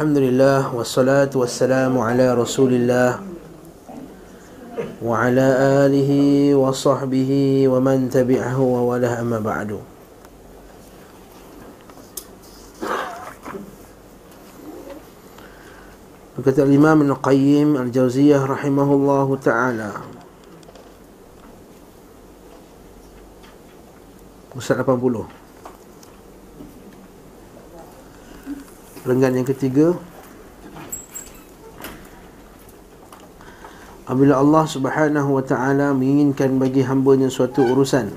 الحمد لله والصلاة والسلام على رسول الله وعلى آله وصحبه ومن تبعه ووله أما بعد. Kata Imam Ibn Qayyim Al-Jawziyah rahimahullahu ta'ala. Ustaz 80 Renggan yang ketiga. Apabila Allah subhanahu wa ta'ala menginginkan bagi hambanya suatu urusan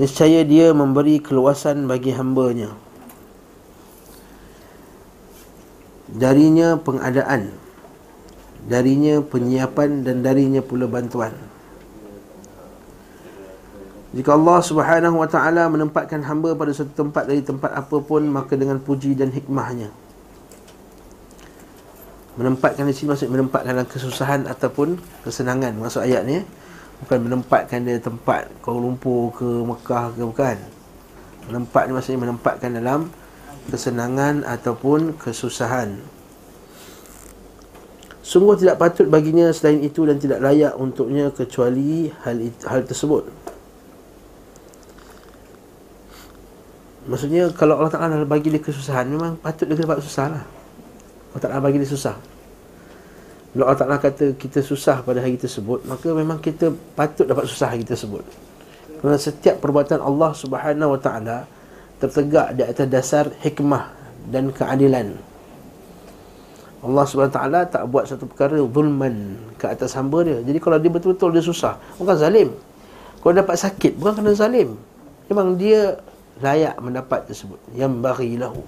Niscaya dia memberi keluasan bagi hambanya. Darinya pengadaan Darinya penyiapan dan darinya pula bantuan jika Allah subhanahu wa ta'ala menempatkan hamba pada satu tempat dari tempat apa pun Maka dengan puji dan hikmahnya. Menempatkan di sini maksud menempatkan dalam kesusahan ataupun kesenangan. Maksud ayat ni Bukan menempatkan dia tempat Kuala Lumpur ke Mekah ke bukan. Menempat ni maksudnya menempatkan dalam Kesenangan ataupun kesusahan. Sungguh tidak patut baginya selain itu dan tidak layak untuknya kecuali hal, hal tersebut Maksudnya kalau Allah Ta'ala bagi dia kesusahan Memang patut dia dapat susah lah. Allah Ta'ala bagi dia susah. Kalau Allah Ta'ala kata kita susah pada hari tersebut Maka memang kita patut dapat susah hari tersebut. Kerana setiap perbuatan Allah Subhanahu Wa Ta'ala Tertegak di atas dasar hikmah dan keadilan. Allah Ta'ala tak buat satu perkara zulman ke atas hamba dia. Jadi kalau dia betul-betul dia susah Bukan zalim. Kalau dapat sakit bukan kena zalim. Memang dia layak mendapat tersebut. Yang bagi lahu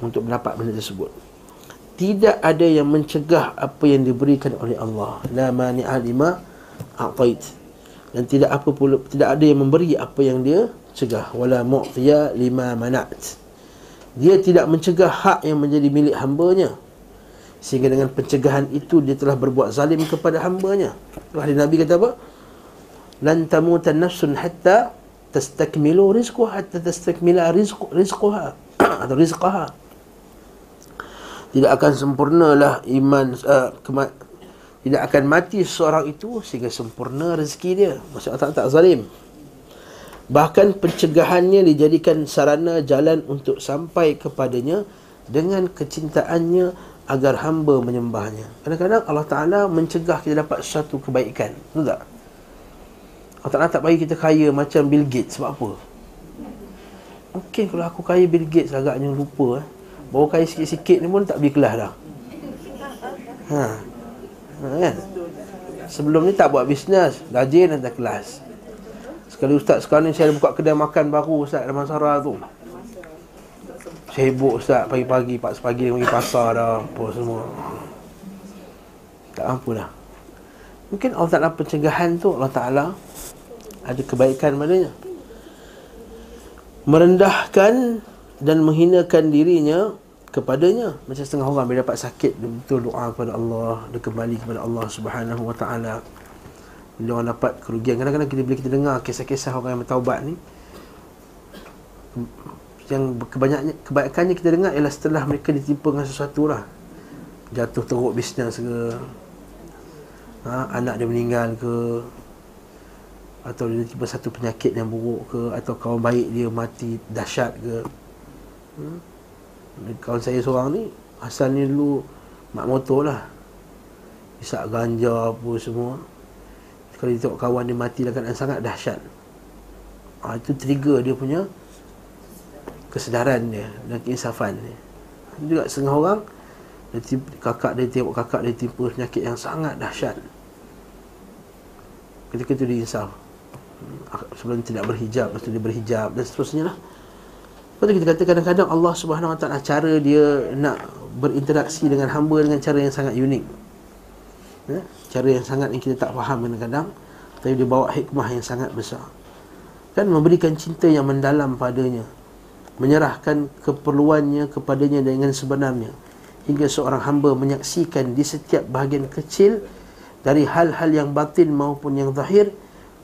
untuk mendapat benda tersebut. Tidak ada yang mencegah apa yang diberikan oleh Allah. La mani'a lima a'tait. Dan tidak apa pula tidak ada yang memberi apa yang dia cegah. Wala mu'tiya lima mana'at dia tidak mencegah hak yang menjadi milik hambanya. Sehingga dengan pencegahan itu dia telah berbuat zalim kepada hambanya. Nabi Nabi kata apa? Lan tamutan nafsun hatta tastakmilu rizquha hatta tastakmila rizq rizquha atau rizqaha tidak akan sempurnalah iman uh, kema- tidak akan mati seorang itu sehingga sempurna rezeki dia. Maksud Allah tak zalim. Bahkan pencegahannya dijadikan sarana jalan untuk sampai kepadanya dengan kecintaannya agar hamba menyembahnya. Kadang-kadang Allah Taala mencegah kita dapat sesuatu kebaikan betul tak Allah Ta'ala tak bagi kita kaya macam Bill Gates Sebab apa? Mungkin kalau aku kaya Bill Gates agaknya lupa eh. Bawa kaya sikit-sikit ni pun tak pergi kelas dah ha. ha kan? Sebelum ni tak buat bisnes Rajin datang kelas Sekali ustaz sekarang ni saya ada buka kedai makan baru Ustaz dalam Sarah tu Sibuk ustaz pagi-pagi Pak sepagi pergi pasar dah Apa semua Tak mampu dah Mungkin Allah Ta'ala pencegahan tu Allah Ta'ala ada kebaikan padanya merendahkan dan menghinakan dirinya kepadanya. Macam setengah orang bila dapat sakit dia betul doa kepada Allah dia kembali kepada Allah Subhanahu wa taala. Bila orang dapat kerugian kadang-kadang kita bila kita dengar kisah-kisah orang yang bertaubat ni yang kebanyakannya kebaikannya kita dengar ialah setelah mereka ditimpa dengan sesuatu lah. Jatuh teruk bisnes ke ha, anak dia meninggal ke atau dia tiba satu penyakit yang buruk ke atau kawan baik dia mati dahsyat ke. Hmm? kawan saya seorang ni asal ni dulu mak motor lah. Isap ganja apa semua. Kalau dia tengok kawan dia mati dalam keadaan sangat dahsyat. Ha, itu trigger dia punya kesedaran dia dan keinsafan dia. Juga setengah orang dia tiba, kakak dia tengok kakak dia tiba penyakit yang sangat dahsyat. Ketika itu dia insaf sebelum tidak berhijab lepas tu dia berhijab dan seterusnya lah lepas tu kita kata kadang-kadang Allah subhanahu wa ta'ala cara dia nak berinteraksi dengan hamba dengan cara yang sangat unik ya? cara yang sangat yang kita tak faham kadang-kadang tapi dia bawa hikmah yang sangat besar kan memberikan cinta yang mendalam padanya menyerahkan keperluannya kepadanya dengan sebenarnya hingga seorang hamba menyaksikan di setiap bahagian kecil dari hal-hal yang batin maupun yang zahir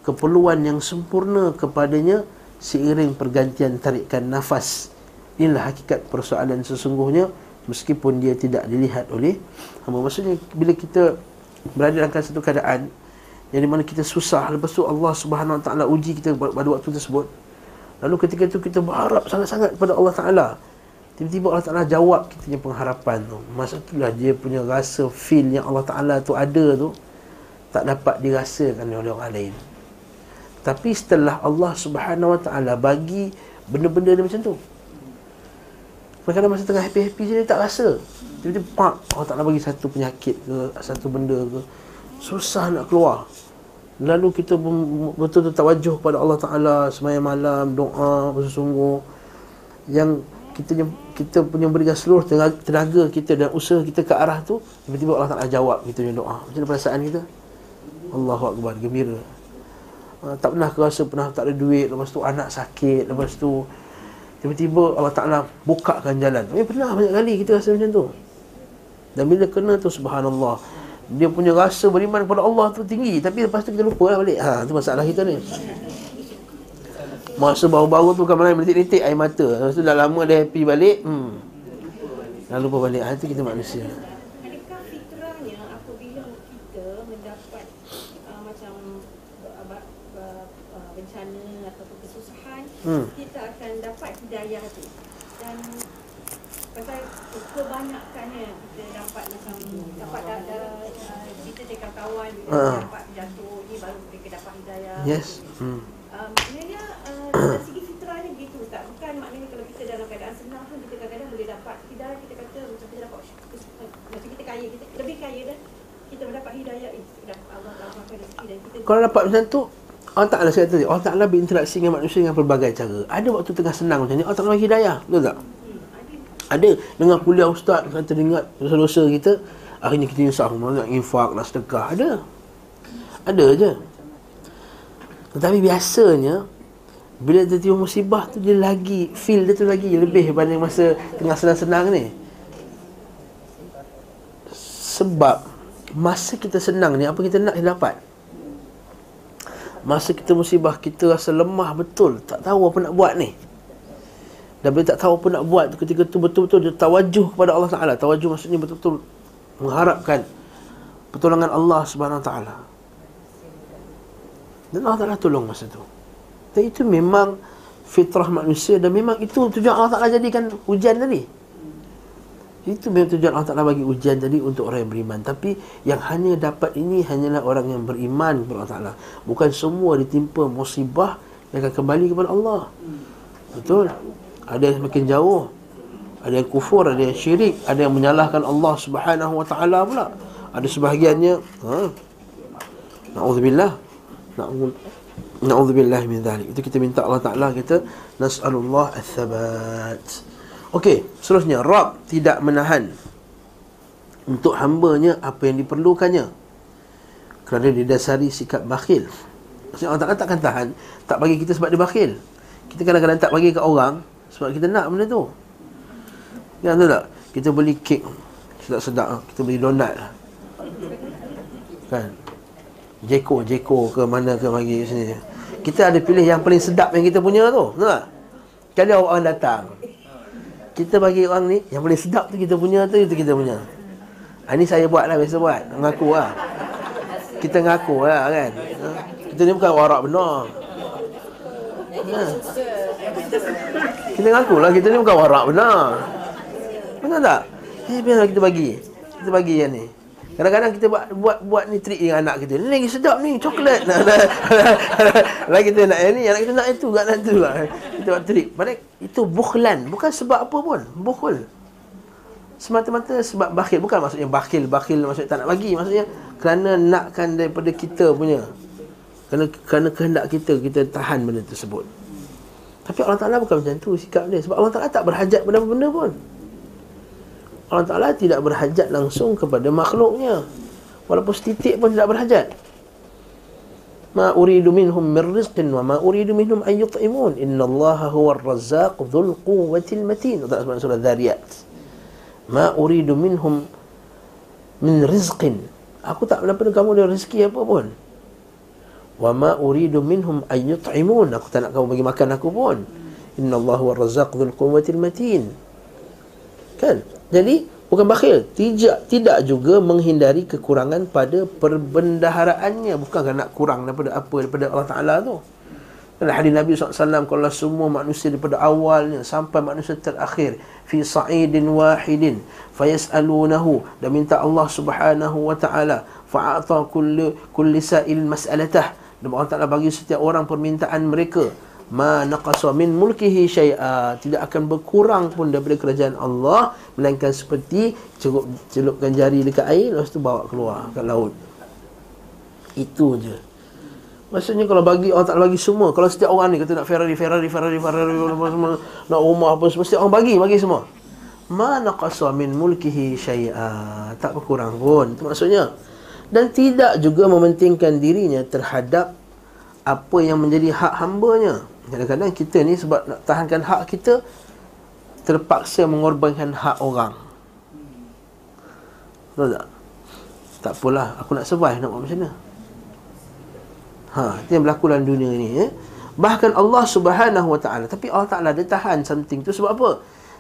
keperluan yang sempurna kepadanya seiring pergantian tarikan nafas. Inilah hakikat persoalan sesungguhnya meskipun dia tidak dilihat oleh hamba. Maksudnya bila kita berada dalam satu keadaan yang mana kita susah lepas tu Allah Subhanahu Wa Taala uji kita pada waktu tersebut. Lalu ketika itu kita berharap sangat-sangat kepada Allah Taala. Tiba-tiba Allah Taala jawab kita punya pengharapan tu. Masa itulah dia punya rasa feel yang Allah Taala tu ada tu tak dapat dirasakan oleh orang lain tapi setelah Allah Subhanahu Wa Taala bagi benda-benda dia macam tu Kadang-kadang masa tengah happy-happy je dia tak rasa. Tiba-tiba pak Allah Ta'ala bagi satu penyakit ke Satu benda ke Susah nak keluar. Lalu kita betul-betul tawajuh kepada Allah Ta'ala Semayang malam, doa bersungguh Yang kita kita punya berikan seluruh tenaga, kita dan usaha kita ke arah tu Tiba-tiba Allah Ta'ala jawab kita punya doa. Macam perasaan kita? Allahu Akbar, gembira uh, Tak pernah rasa pernah tak ada duit Lepas tu anak sakit Lepas tu Tiba-tiba Allah Ta'ala bukakan jalan Eh pernah banyak kali kita rasa macam tu. Dan bila kena tu subhanallah Dia punya rasa beriman kepada Allah tu tinggi. Tapi lepas tu kita lupa lah balik. Ha tu masalah kita ni. Masa baru-baru tu kan mana menitik-nitik air mata. Lepas tu dah lama dah happy balik hmm. Dah lupa balik. Ha tu kita manusia Hmm. Hidayah tu dan pasal kebanyakannya kita dapat macam dapat dah cerita dengan kawan uh. dapat jatuh ni baru kita dapat hidayah. Yes. Hmm. um, maknanya uh, dari segi fitrahnya gitu tak? Bukan maknanya kalau kita dalam keadaan senang pun kita kadang-kadang boleh dapat hidayah kita kata macam kita dapat macam kita kaya kita lebih kaya dah kita mendapat hidayah eh, Allah Allah rezeki dan kita kalau dapat macam tu Allah Ta'ala saya tadi Allah Ta'ala berinteraksi dengan manusia dengan pelbagai cara. Ada waktu tengah senang macam ni Allah Ta'ala hidayah Betul tak? Ada. Dengan kuliah ustaz Kata dengar dosa-dosa kita Akhirnya kita nyusah Nak infak, nak sedekah. Ada. Ada je. Tetapi biasanya Bila dia tiba musibah tu Dia lagi Feel dia tu lagi Lebih daripada masa Tengah senang-senang ni. Sebab Masa kita senang ni Apa kita nak kita dapat Masa kita musibah Kita rasa lemah betul. Tak tahu apa nak buat ni. Dan bila tak tahu apa nak buat Ketika tu betul-betul Dia tawajuh kepada Allah Ta'ala. Tawajuh maksudnya betul-betul Mengharapkan Pertolongan Allah Subhanahu Ta'ala. Dan Allah Ta'ala tolong masa tu. Dan itu memang Fitrah manusia Dan memang itu tujuan Allah Ta'ala jadikan Hujan tadi itu memang tujuan Allah Ta'ala bagi ujian tadi untuk orang yang beriman. Tapi yang hanya dapat ini hanyalah orang yang beriman kepada Allah Ta'ala. Bukan semua ditimpa musibah yang akan kembali kepada Allah. Betul? Ada yang semakin jauh. Ada yang kufur, ada yang syirik. Ada yang menyalahkan Allah Subhanahu Wa Ta'ala pula. Ada sebahagiannya. Ha? Na'udzubillah. Na'udzubillah min dhalik. Itu kita minta Allah Ta'ala kita. Nas'alullah al-thabat. Okey, seterusnya Rab tidak menahan untuk hambanya apa yang diperlukannya kerana didasari sikap bakhil. Maksudnya Allah Ta'ala takkan tahan tak bagi kita sebab dia bakhil. Kita kadang-kadang tak bagi ke orang sebab kita nak benda tu. Ya tahu tak? Kita beli kek sedap-sedap, kita beli donat Kan? Jeko, Jeko ke mana ke bagi sini. Kita ada pilih yang paling sedap yang kita punya tu. Tahu tak? Kali orang datang kita bagi orang ni yang boleh sedap tu kita punya tu itu kita punya. Ha, ini saya buat lah biasa buat. Mengaku lah. Kita ngaku lah kan. Ha, kita ni bukan warak benar. Ha. Kita ngaku lah kita ni bukan warak benar. Benar tak? Eh, biarlah kita bagi. Kita bagi yang ni. Kadang-kadang kita buat buat buat ni trik dengan anak kita. Ni lagi sedap ni, coklat. lagi kita nak yang ni, anak kita nak itu, nak itu. Kita buat trik. Padahal itu bukhlan, bukan sebab apa pun. Bukhul. Semata-mata sebab bakhil, bukan maksudnya bakhil, bakhil maksudnya tak nak bagi, maksudnya kerana nakkan daripada kita punya. Kerana kerana kehendak kita kita tahan benda tersebut. Tapi Allah Taala bukan macam tu sikap dia sebab Allah Taala tak berhajat pada benda pun. Allah Ta'ala tidak berhajat langsung kepada makhluknya. Walaupun setitik pun tidak berhajat. Ma uridu minhum min rizqin wa ma uridu minhum an yut'imun. Inna Allah huwa ar-razzaq dhul quwwatil matin. Allah Ta'ala surah Dhariyat Ma uridu minhum min rizqin. Aku tak dapat kamu ada rezeki apa pun. Wa ma uridu minhum an yut'imun. Aku tak nak kamu bagi makan aku pun. Inna Allah wa razaq dhul quwwatil matin. Kan? Jadi bukan bakhil, tidak tidak juga menghindari kekurangan pada perbendaharaannya, bukan kerana nak kurang daripada apa daripada Allah Taala tu. Dan hadis Nabi SAW Kalau semua manusia daripada awalnya Sampai manusia terakhir Fi sa'idin wahidin Fayas'alunahu Dan minta Allah subhanahu wa ta'ala Fa'ata kulli, kulli sa'il mas'alatah. Dan Allah Ta'ala bagi setiap orang permintaan mereka Ma naqasa min mulkihi syai'a. Tidak akan berkurang pun daripada kerajaan Allah Melainkan seperti celup, Celupkan jari dekat air Lepas tu bawa keluar kat laut. Itu je. Maksudnya kalau bagi Allah tak bagi semua Kalau setiap orang ni kata nak Ferrari, Ferrari, Ferrari, Ferrari semua, Nak rumah apa semua Setiap orang bagi, bagi semua. Mana qasa min mulkihi syai'a. Tak berkurang pun. Itu maksudnya. Dan tidak juga mementingkan dirinya terhadap Apa yang menjadi hak hambanya Kadang-kadang kita ni sebab nak tahankan hak kita Terpaksa mengorbankan hak orang Tahu tak? Tak apalah, aku nak survive nak buat macam mana Ha, itu yang berlaku dalam dunia ni eh. Bahkan Allah Subhanahu Wa Taala, tapi Allah Taala dia tahan something tu sebab apa?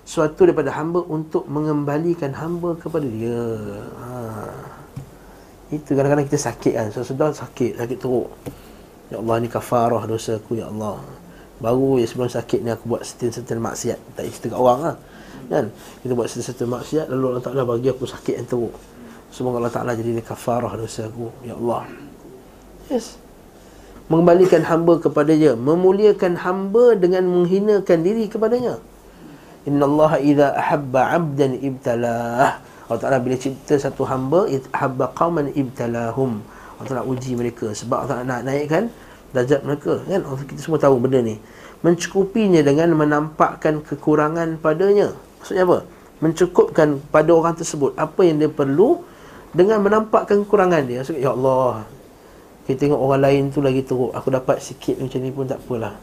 Suatu daripada hamba untuk mengembalikan hamba kepada dia. Ha. Itu kadang-kadang kita sakit kan, sudah sakit, sakit teruk. Ya Allah ni kafarah dosa aku ya Allah. Baru ya sebelum sakit ni aku buat setin-setin maksiat. Tak cerita kat orang lah. Kan? Kita buat setin-setin maksiat lalu Allah Taala bagi aku sakit yang teruk. Semoga Allah Taala jadi kafarah dosa aku ya Allah. Yes mengembalikan hamba kepadanya memuliakan hamba dengan menghinakan diri kepadanya innallaha idza ahabba 'abdan ibtalah Allah Ta'ala bila cipta satu hamba ahabba qauman ibtalahum Allah Ta'ala uji mereka sebab Allah Ta'ala nak naikkan darjat mereka kan? Kita semua tahu benda ni. Mencukupinya dengan menampakkan kekurangan padanya. Maksudnya apa? Mencukupkan pada orang tersebut apa yang dia perlu dengan menampakkan kekurangan dia. Maksudnya ya Allah kita tengok orang lain tu lagi teruk. Aku dapat sikit macam ni pun tak apalah.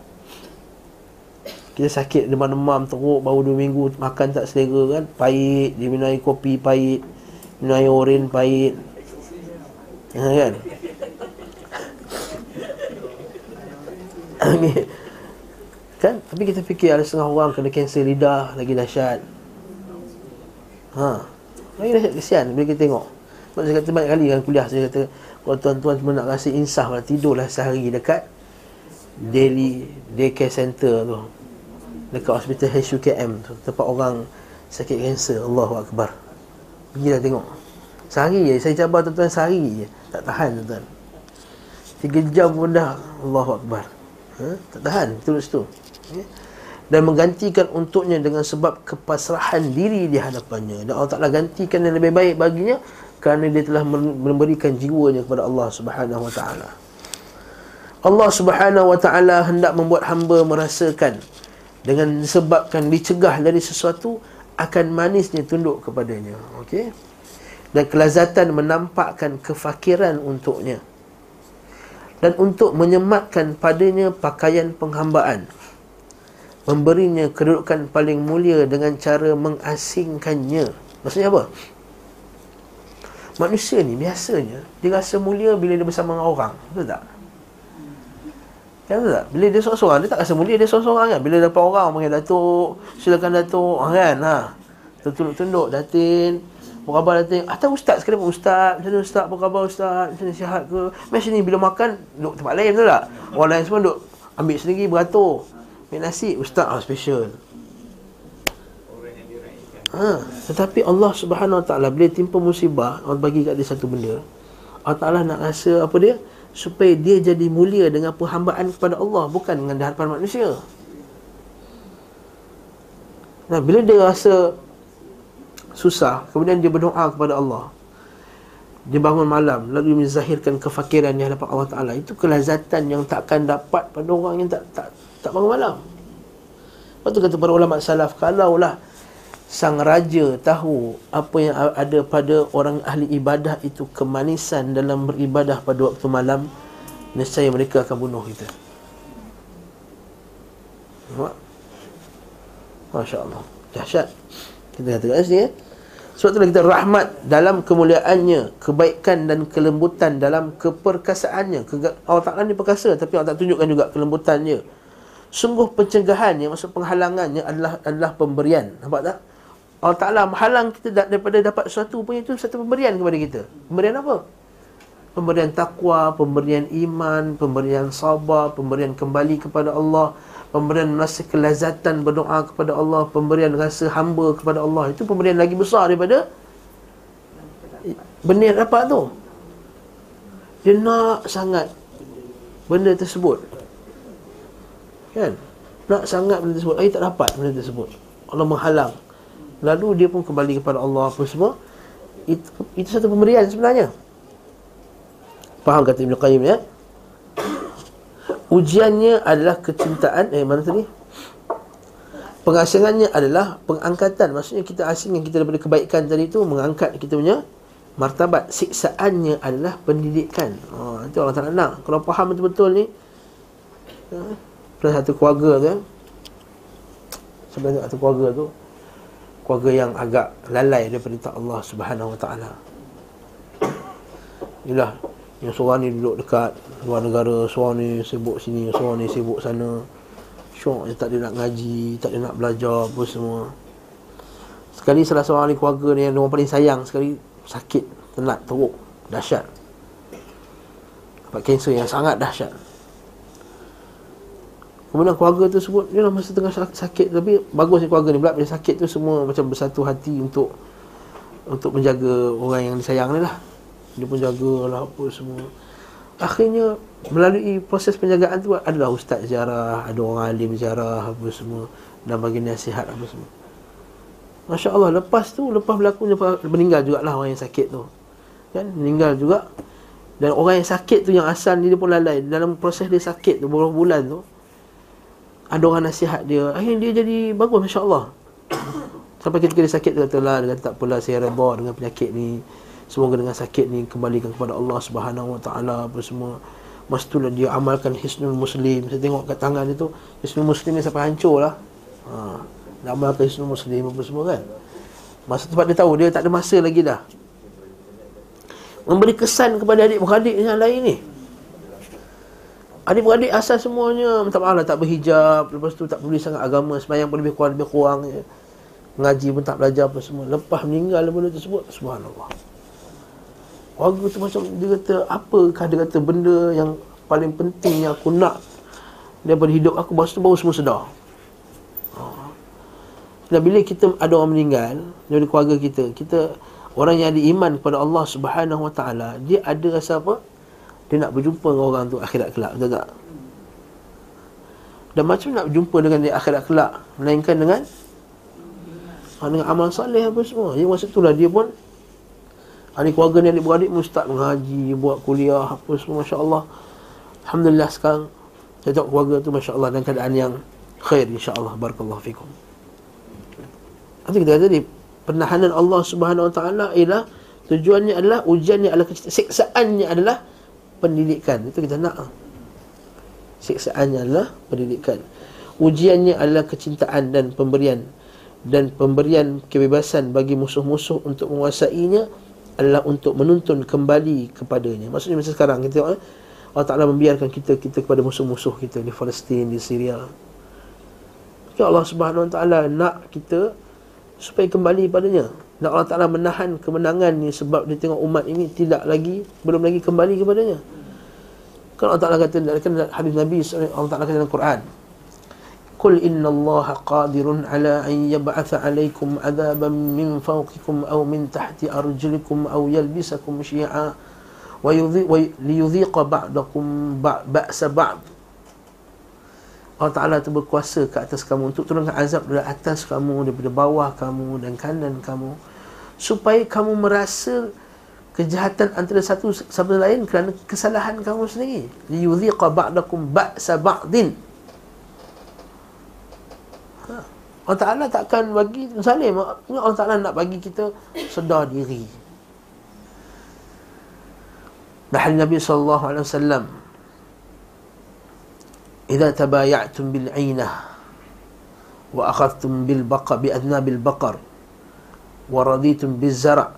Kita sakit demam-demam teruk Baru 2 minggu makan tak selera kan? Pahit Dia minum air kopi pahit Minum air oren pahit. Ha, Kan Kan? Tapi kita fikir ada setengah orang Kena kanser lidah Lagi dahsyat. Ha. Lagi dahsyat kesian Bila kita tengok. Sebab saya kata banyak kali kan kuliah Saya kata kalau tuan-tuan cuma nak rasa insaf lah, Tidurlah sehari dekat Daily Daycare Center tu. Dekat hospital HUKM tu. Tempat orang sakit kanser. Allahu Akbar. Pergilah tengok. Sehari je. Saya cabar tuan-tuan sehari je. Tak tahan tuan-tuan. Tiga jam pun dah. Allahu Akbar ha? Tak tahan Terus tu ya? dan menggantikan untuknya dengan sebab kepasrahan diri di hadapannya dan Allah Taala gantikan yang lebih baik baginya kerana dia telah memberikan jiwanya kepada Allah Subhanahu wa taala. Allah Subhanahu wa taala hendak membuat hamba merasakan dengan disebabkan dicegah dari sesuatu akan manisnya tunduk kepadanya. Okey. Dan kelazatan menampakkan kefakiran untuknya. Dan untuk menyematkan padanya pakaian penghambaan. Memberinya kedudukan paling mulia dengan cara mengasingkannya. Maksudnya apa? Manusia ni biasanya Dia rasa mulia bila dia bersama dengan orang Betul tak? Kan betul tak? Bila dia seorang-seorang Dia tak rasa mulia dia seorang-seorang kan Bila dapat orang Panggil Datuk Silakan Datuk ah, Kan ha. Tunduk-tunduk Datin Apa khabar Datin Atau Ustaz sekali pun Ustaz Macam mana Ustaz Apa khabar Ustaz Macam mana sihat ke Macam ni bila makan Duduk tempat lain betul tak? Orang lain semua duduk Ambil sendiri beratur Ambil nasi Ustaz ah, special Ha, tetapi Allah Subhanahu Wa Taala bila timpa musibah, Allah bagi kat dia satu benda. Allah Taala nak rasa apa dia? Supaya dia jadi mulia dengan perhambaan kepada Allah, bukan dengan hadapan manusia. Nah, bila dia rasa susah, kemudian dia berdoa kepada Allah. Dia bangun malam lalu menzahirkan kefakiran di hadapan Allah Taala. Itu kelazatan yang takkan dapat pada orang yang tak tak tak bangun malam. Lepas tu kata para ulama salaf, kalaulah sang raja tahu apa yang ada pada orang ahli ibadah itu kemanisan dalam beribadah pada waktu malam nescaya mereka akan bunuh kita Masya Allah Dahsyat Kita katakan sini ya Sebab itulah kita rahmat dalam kemuliaannya Kebaikan dan kelembutan dalam keperkasaannya. Allah Ta'ala ni perkasa Tapi Allah tak tunjukkan juga kelembutannya. Sungguh pencegahannya Maksud penghalangannya adalah adalah pemberian. Nampak tak? Allah Ta'ala menghalang kita daripada dapat sesuatu pun itu satu pemberian kepada kita. Pemberian apa? Pemberian takwa, pemberian iman, pemberian sabar, pemberian kembali kepada Allah Pemberian rasa kelazatan berdoa kepada Allah Pemberian rasa hamba kepada Allah. Itu pemberian lagi besar daripada Benda yang dapat tu. Dia nak sangat Benda tersebut. Kan? Nak sangat benda tersebut. Saya tak dapat benda tersebut. Allah menghalang. Lalu dia pun kembali kepada Allah Apa semua. Itu, itu satu pemberian sebenarnya. Faham kata Ibn Qayyim ya Ujiannya adalah kecintaan Eh mana tadi? Pengasingannya adalah pengangkatan Maksudnya kita asingkan kita daripada kebaikan tadi tu Mengangkat kita punya martabat Siksaannya adalah pendidikan oh, Itu orang tak nak Kalau faham betul-betul ni Ada satu keluarga tu ya. Sebenarnya satu keluarga tu Keluarga yang agak lalai daripada Allah Subhanahu Wa Taala. Inilah yang seorang ni duduk dekat luar negara Seorang ni sibuk sini Seorang ni sibuk sana. Syok dia tak ada nak ngaji Tak ada nak belajar apa semua. Sekali salah seorang ni keluarga ni Yang orang paling sayang Sekali sakit Tenat teruk Dahsyat. Dapat kanser yang sangat dahsyat. Kemudian keluarga tu sebut Dia masa tengah sakit Tapi bagus ni keluarga ni Bila sakit tu semua Macam bersatu hati untuk Untuk menjaga orang yang disayang ni lah dia pun jagalah apa semua. Akhirnya melalui proses penjagaan tu Adalah ustaz ziarah Ada orang alim ziarah apa semua Dan bagi nasihat apa semua. Masya Allah lepas tu Lepas berlakunya meninggal jugalah orang yang sakit tu. Kan? Meninggal juga. Dan orang yang sakit tu yang asal ni dia pun lalai. Dalam proses dia sakit tu beberapa bulan tu Ada orang nasihat dia. Akhirnya dia jadi bagus Masya Allah Sampai ketika dia sakit tu kata lah Dia kata tak apalah saya reba dengan penyakit ni Semoga dengan sakit ni kembalikan kepada Allah Subhanahu Wa Taala apa semua. Masa tu dia amalkan Hisnul Muslim. Saya tengok kat tangan dia tu Hisnul Muslim ni sampai hancur lah. Ha, dia amalkan Hisnul Muslim apa semua kan. Masa tu dia tahu dia tak ada masa lagi dah. Memberi kesan kepada adik-beradik yang lain ni. Adik-beradik asal semuanya minta maaf lah tak berhijab Lepas tu tak peduli sangat agama Semayang pun lebih kurang lebih kurang je Mengaji pun tak belajar apa semua Lepas meninggal benda tersebut Subhanallah Warga tu macam dia kata apakah dia kata benda yang paling penting yang aku nak daripada hidup aku baru baru semua sedar. Dan bila kita ada orang meninggal dari keluarga kita, kita orang yang ada iman kepada Allah Subhanahu Wa Taala, dia ada rasa apa? Dia nak berjumpa dengan orang tu akhirat kelak, betul tak? Dan macam nak berjumpa dengan dia akhirat kelak Melainkan dengan Dengan amal salih apa semua Jadi masa itulah dia pun Ahli keluarga ni adik-beradik pun start mengaji, buat kuliah, apa semua, Masya Allah. Alhamdulillah sekarang, saya tengok keluarga tu, Masya Allah, dalam keadaan yang khair, Insya Allah. Barakallahu fikum. Nanti kita kata tadi, penahanan Allah Subhanahu Wa Taala ialah, tujuannya adalah, ujiannya adalah, siksaannya adalah pendidikan. Itu kita nak. Siksaannya adalah pendidikan. Ujiannya adalah kecintaan dan pemberian dan pemberian kebebasan bagi musuh-musuh untuk menguasainya adalah untuk menuntun kembali kepadanya. Maksudnya masa sekarang kita tengok eh, Allah Taala membiarkan kita kita kepada musuh-musuh kita di Palestin, di Syria. Ya Allah Subhanahu Wa Taala nak kita supaya kembali padanya. Nak Allah Taala menahan kemenangan ni sebab dia tengok umat ini tidak lagi belum lagi kembali kepadanya. Kan Allah Taala kata dalam hadis Nabi Allah Taala kata dalam Quran, قل إن الله قادر على أن يبعث عليكم عذابا من فوقكم أو من تحت أرجلكم أو يلبسكم شيعا ليذيق بعضكم بأس بعض Allah Ta'ala itu berkuasa ke atas kamu Untuk turunkan azab dari atas kamu Daripada bawah kamu dan kanan kamu Supaya kamu merasa Kejahatan antara satu sama lain Kerana kesalahan kamu sendiri Liyudhiqa ba'dakum ba'sa ba'din Allah Ta'ala takkan bagi zalim Allah Ta'ala nak bagi kita sedar diri. Bahal Nabi wasallam Idza tabaya'tum bil 'ainah wa akhadhtum bil baqa bi adnabil baqar wa raditum biz zara'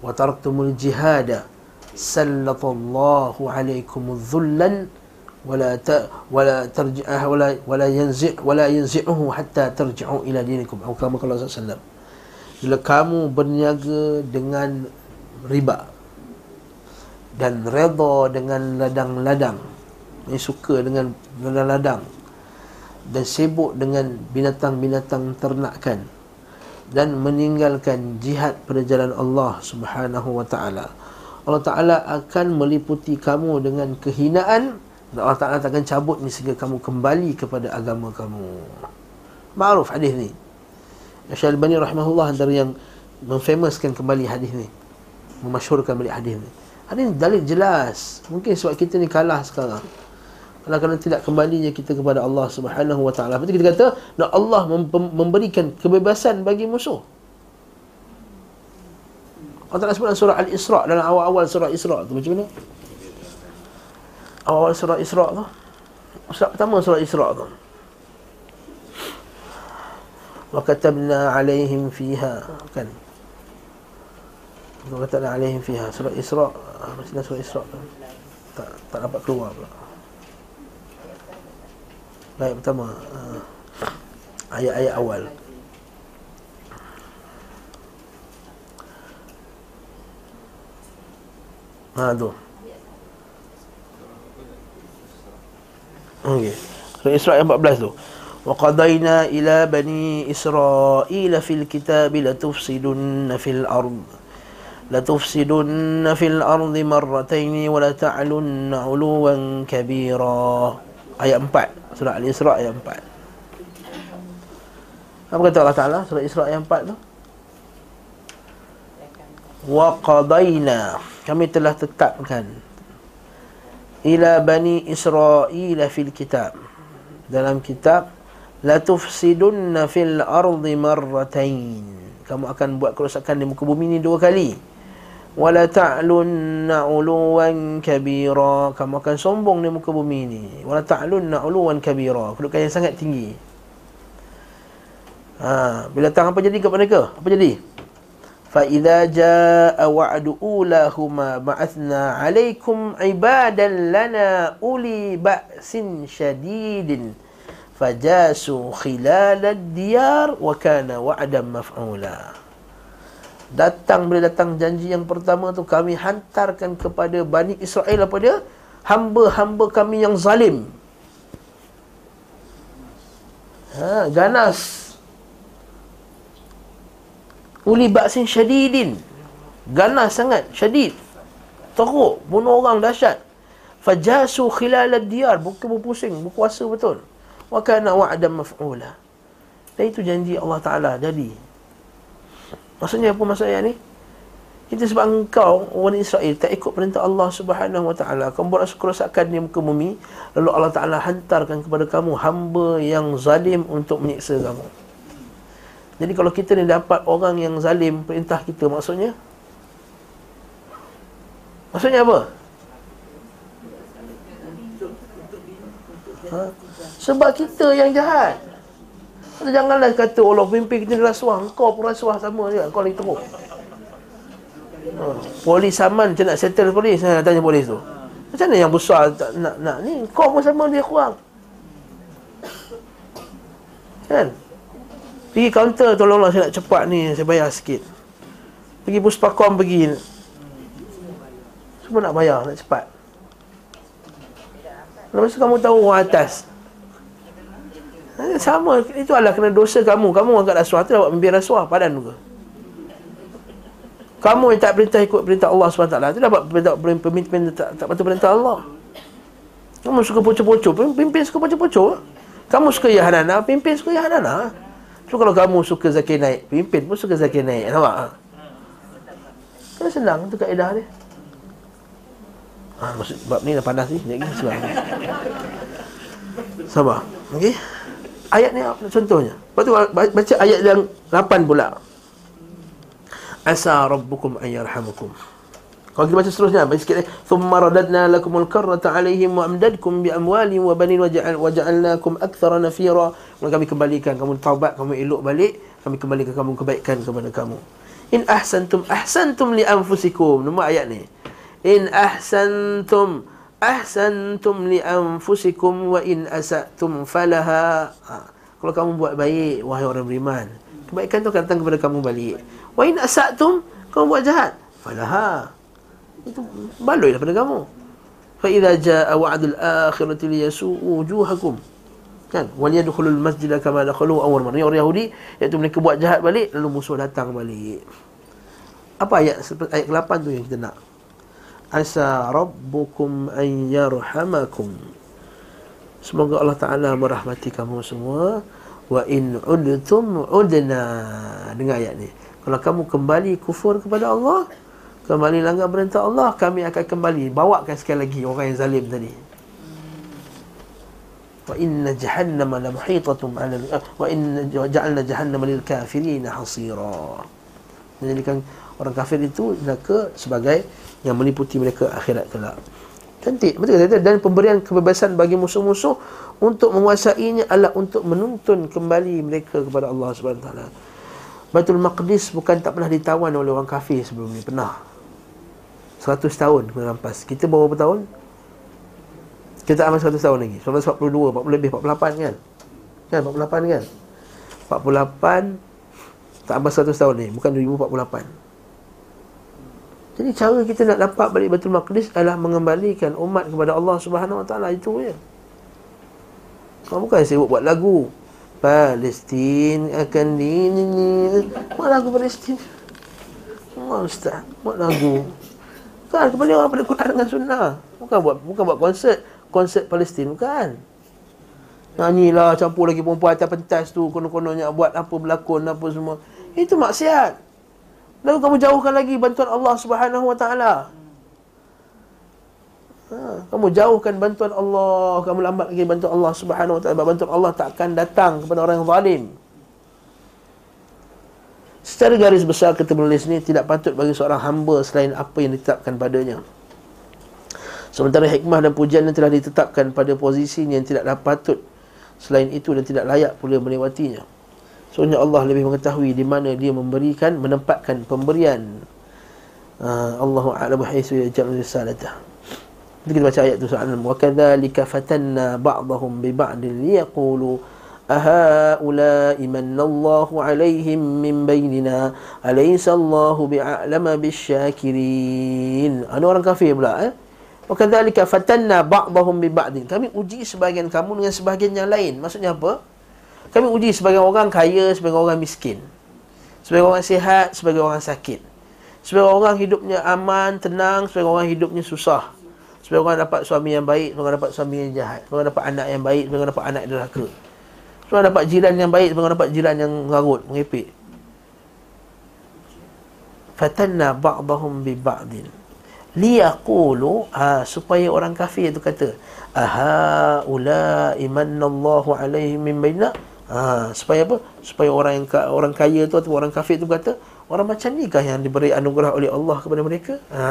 wa taraktumul jihada sallallahu alaikum dhullan wala ta, wala tarji ah, wala wala yanzi wala yanzi'uhu hatta tarji'u ila dinikum. Atau kamu kalau sallallahu bila kamu berniaga dengan riba dan redha dengan ladang-ladang yang suka dengan ladang-ladang dan sibuk dengan binatang-binatang ternakan dan meninggalkan jihad pada jalan Allah Subhanahu wa taala Allah taala akan meliputi kamu dengan kehinaan Allah Ta'ala takkan cabut ni sehingga kamu kembali kepada agama kamu Ma'ruf hadis ni Syekh Al-Bani rahimahullah antara yang memfamouskan kembali hadis ni Memasyurkan kembali hadis ni Hadis ni dalil jelas Mungkin sebab kita ni kalah sekarang kalau kerana tidak kembalinya kita kepada Allah Subhanahu wa taala. Berarti kita kata nak Allah memberikan kebebasan bagi musuh. Allah Ta'ala sebut surah Al-Isra' dalam awal-awal surah Isra' tu macam mana? Awal surah Isra' tu Surah pertama surah Isra' tu Wa katabna alaihim fiha Kan Wa katabna alaihim fiha Surah Isra' ah, Macam surah Isra' tu tak, tak dapat keluar pula Baik pertama uh, Ayat-ayat awal Ha tu Okey. Surah Isra ayat 14 tu. Wa qadayna ila bani Israil fil kitab la tufsidun fil ard. La tufsidun fil ard marratayn wa la ta'lun 'uluwan kabira. Ayat 4 surah Al-Isra ayat 4. Apa kata Allah Taala surah Isra ayat 4 tu? Wa qadayna kami telah tetapkan ila bani Israel fil kitab. Dalam kitab la tufsidunna fil ardi marratain kamu akan buat kerosakan di muka bumi ini dua kali. Wala ta'lunna uluwan kabira. Kamu akan sombong di muka bumi ini wala ta'lunna uluwan kabira. Kedudukan yang sangat tinggi. Ha bila datang apa jadi kepada mereka? Apa jadi فإذا جاء وعد أولاهما بعثنا عليكم عبادا لنا أولي بأس شديد فجاسوا خلال الديار وكان وعدا مفعولا Datang bila datang janji yang pertama tu kami hantarkan kepada Bani Israel apa dia? Hamba-hamba kami yang zalim. Ha, ganas Uli baksin syadidin. Ganas sangat Syadid. Teruk Bunuh orang dahsyat. Fajasu khilal diyar. Bukan berpusing Berkuasa betul. Wa kana wa'adam maf'ula. Dan itu janji Allah Ta'ala Jadi. Maksudnya apa maksud ayat ni? Kita sebab engkau orang Israel tak ikut perintah Allah Subhanahu Wa Taala, kamu buat kerosakan di muka bumi, lalu Allah Taala hantarkan kepada kamu hamba yang zalim untuk menyiksa kamu. Jadi kalau kita ni dapat orang yang zalim perintah kita maksudnya? Maksudnya apa? Ha? Sebab kita yang jahat. Janganlah kata Allah pimpin kita rasuah. Kau pun rasuah sama je Kau lagi teruk. Ha. Polis saman macam nak settle polis? Saya tanya polis tu. Macam mana yang besar tak nak, nak ni? Kau pun sama dia kurang. Kan? Pergi kaunter tolonglah saya nak cepat ni Saya bayar sikit. Pergi puspakom pergi. Semua nak bayar nak cepat. Lepas tu kamu tahu orang atas. Eh, Sama. Itu adalah kena dosa kamu. Kamu angkat rasuah tu dapat membiar rasuah Padan juga Kamu yang tak perintah ikut perintah Allah SWT Itu dapat perintah pemimpin tak, tak patut perintah Allah. Kamu suka pocok-pocok Pimpin suka pocok-pocok Kamu suka Yahanana Pimpin suka Yahanana So kalau kamu suka zakir naik Pimpin pun suka zakir naik Nampak? Kan senang tu kaedah dia. Ha, maksud, Bab ni dah panas ni Sekejap lagi Sabar Sabar. Okey? Ayat ni contohnya? Lepas tu baca ayat yang 8 pula. Asa rabbukum ayyarhamukum kalau kita baca seterusnya baca sikit lagi. Thumma radadna lakumul karrata alaihim wa amdadkum bi amwalin wa banin wa ja'al wa ja'alnakum aktsara nafira. Maka kami kembalikan kamu taubat, kamu elok balik, kami kembalikan kamu kebaikan kepada kamu. In ahsantum ahsantum li anfusikum. Nombor ayat ni. In ahsantum ahsantum li anfusikum wa in asatum falaha ha. kalau kamu buat baik wahai orang beriman kebaikan tu akan datang kepada kamu balik wa in asatum kamu buat jahat falaha itu baloi daripada kamu. Fa idza jaa wa'dul akhirati liyasu'u wujuhakum. Kan? Wal yadkhulul masjid kama dakhalu awwal marrah. Orang Yahudi iaitu mereka buat jahat balik lalu musuh datang balik. Apa ayat ayat ke-8 tu yang kita nak? Asa rabbukum an yarhamakum. Semoga Allah taala merahmati kamu semua. Wa in udtum udna. Dengar ayat ni. Kalau kamu kembali kufur kepada Allah kembali langgar perintah Allah kami akan kembali. Bawakan sekali lagi orang yang zalim tadi. Wa inna jahannama la muhitatun ala wa inna ja'alna jahannama lil kafirin hasira. Menjadikan orang kafir itu neraka sebagai yang meliputi mereka akhirat kelak. Cantik betul kata dan pemberian kebebasan bagi musuh-musuh untuk menguasainya adalah untuk menuntun kembali mereka kepada Allah Subhanahu taala. Baitul Maqdis bukan tak pernah ditawan oleh orang kafir sebelum ni. Pernah 100 tahun merampas kita berapa tahun kita amal 100 tahun lagi 1942 40 lebih 48 kan kan 48 kan 48 tak amal 100 tahun ni bukan 2048 jadi cara kita nak dapat balik Baitul Maqdis adalah mengembalikan umat kepada Allah Subhanahu Wa Taala itu je. Kau bukan sibuk buat lagu. Palestin akan di ni ni. Buat lagu Palestin. Oh, ustaz, buat lagu. Kan kembali orang pada Quran dengan sunnah. Bukan buat bukan buat konsert konsert Palestin bukan. Nyanyilah campur lagi perempuan atas pentas tu konon-kononnya buat apa berlakon apa semua. Itu maksiat. Lalu kamu jauhkan lagi bantuan Allah Subhanahu Wa Taala. Ha, kamu jauhkan bantuan Allah, kamu lambat lagi bantuan Allah Subhanahu Wa Taala. Bantuan Allah tak akan datang kepada orang yang zalim. Secara garis besar kita menulis ni tidak patut bagi seorang hamba selain apa yang ditetapkan padanya. Sementara hikmah dan pujian yang telah ditetapkan pada posisi yang tidak dapat patut selain itu dan tidak layak pula melewatinya. Soalnya Allah lebih mengetahui di mana dia memberikan, menempatkan pemberian. Uh, Allahu a'lam haitsu yaj'al risalatah. Kita baca ayat tu soalan. Wa kadzalika fatanna ba'dahum bi ba'din liyaqulu أهؤلاء من الله عليهم من بيننا أليس الله بأعلم بالشاكرين أنا orang kafir pula eh? وكذلك فتنا بعضهم ببعض kami uji sebagian kamu dengan sebagian yang lain maksudnya apa kami uji sebagian orang kaya sebagian orang miskin sebagian orang sihat sebagian orang sakit sebagian orang hidupnya aman tenang sebagian orang hidupnya susah sebagian orang dapat suami yang baik sebagian orang dapat suami yang jahat sebagian orang dapat anak yang baik sebagian orang dapat anak yang derhaka sebab dapat jiran yang baik Sebab dapat jiran yang ngarut Mengepik Fatanna ba'dahum bi ba'din Liyaqulu ha, Supaya orang kafir itu kata Aha ula imanallahu alaihi min baina ha, Supaya apa? Supaya orang yang orang kaya tu Atau orang kafir itu kata Orang macam ni kah yang diberi anugerah oleh Allah kepada mereka? Ha.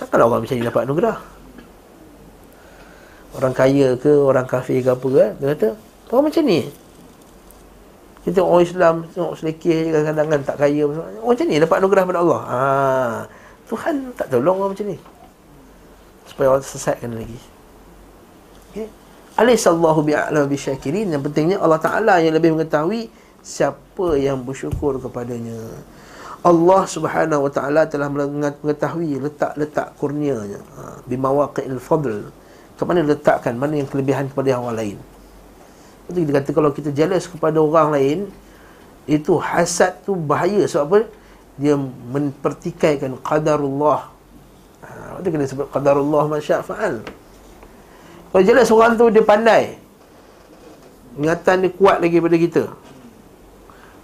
Takkanlah orang macam ni dapat anugerah Orang kaya ke, orang kafir ke apa ke Dia kata, Orang macam ni. Kita orang Islam Tengok selekeh kadang-kadang kan tak kaya Orang macam ni dapat anugerah pada Allah. Ha. Tuhan tak tolong orang macam ni. Supaya orang sesatkan lagi. Okay. Alaihissallahu bi'a'lam bisyakirin. Yang pentingnya Allah Ta'ala yang lebih mengetahui Siapa yang bersyukur kepadanya. Allah Subhanahu Wa Ta'ala telah mengetahui letak-letak kurnianya. Ha. Bimawaqi'il fadl Kemana letakkan Mana yang kelebihan kepada yang lain itu kita kata kalau kita jealous kepada orang lain Itu hasad tu bahaya. Sebab apa? Dia mempertikaikan qadarullah. Ha, Itu kena sebut qadarullah masya'fa'al Kalau jealous orang tu dia pandai. Ingatan dia kuat lagi pada kita.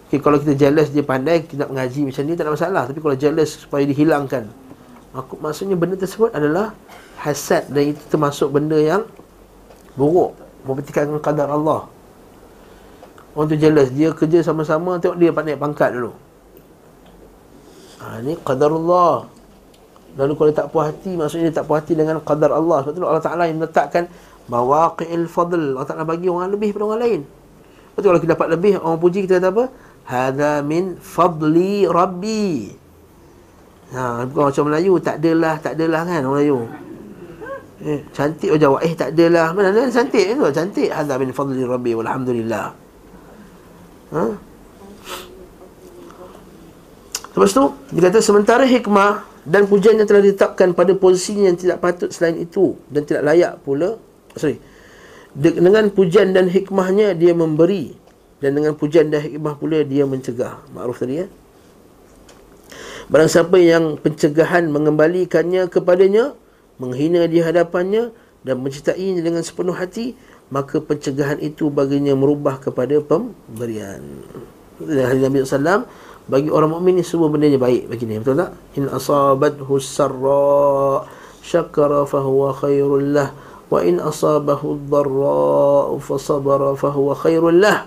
Okay, Kalau kita jealous dia pandai Kita nak mengaji macam ni tak ada masalah. Tapi kalau jealous supaya dihilangkan Maksudnya benda tersebut adalah Hasad. Dan itu termasuk benda yang Buruk mempertikaikan kadar Allah. Orang tu jealous Dia kerja sama-sama Tengok dia naik pangkat dulu. Ha, Ni kadar Allah Lalu kalau tak puas hati Maksudnya dia tak puas hati dengan kadar Allah. Sebab tu Allah Ta'ala yang meletakkan Mawaqi'il fadl. Allah Ta'ala bagi orang lebih daripada orang lain. Lepas tu kalau kita dapat lebih Orang puji kita kata apa? Hada min fadli rabbi. Ha, bukan macam Melayu Tak adalah, tak adalah kan orang Melayu Eh, cantik oh jawab eh tak adalah. Mana mana cantik tu? Cantik. Hadza min fadli rabbi walhamdulillah. Ha? Lepas tu, dia kata sementara hikmah dan pujian yang telah ditetapkan pada posisinya yang tidak patut selain itu dan tidak layak pula. Sorry. Dengan pujian dan hikmahnya dia memberi dan dengan pujian dan hikmah pula dia mencegah. Makruf tadi ya. Barang siapa yang pencegahan mengembalikannya kepadanya, menghina di hadapannya dan mencintainya dengan sepenuh hati maka pencegahan itu baginya merubah kepada pemberian. Dari Nabi SAW bagi orang mukmin ni semua benda baik bagi dia betul tak? In asabathu sarra syakara fahuwa khairul lah. Wa in asabahu dharra fa sabara fahuwa khairul lah.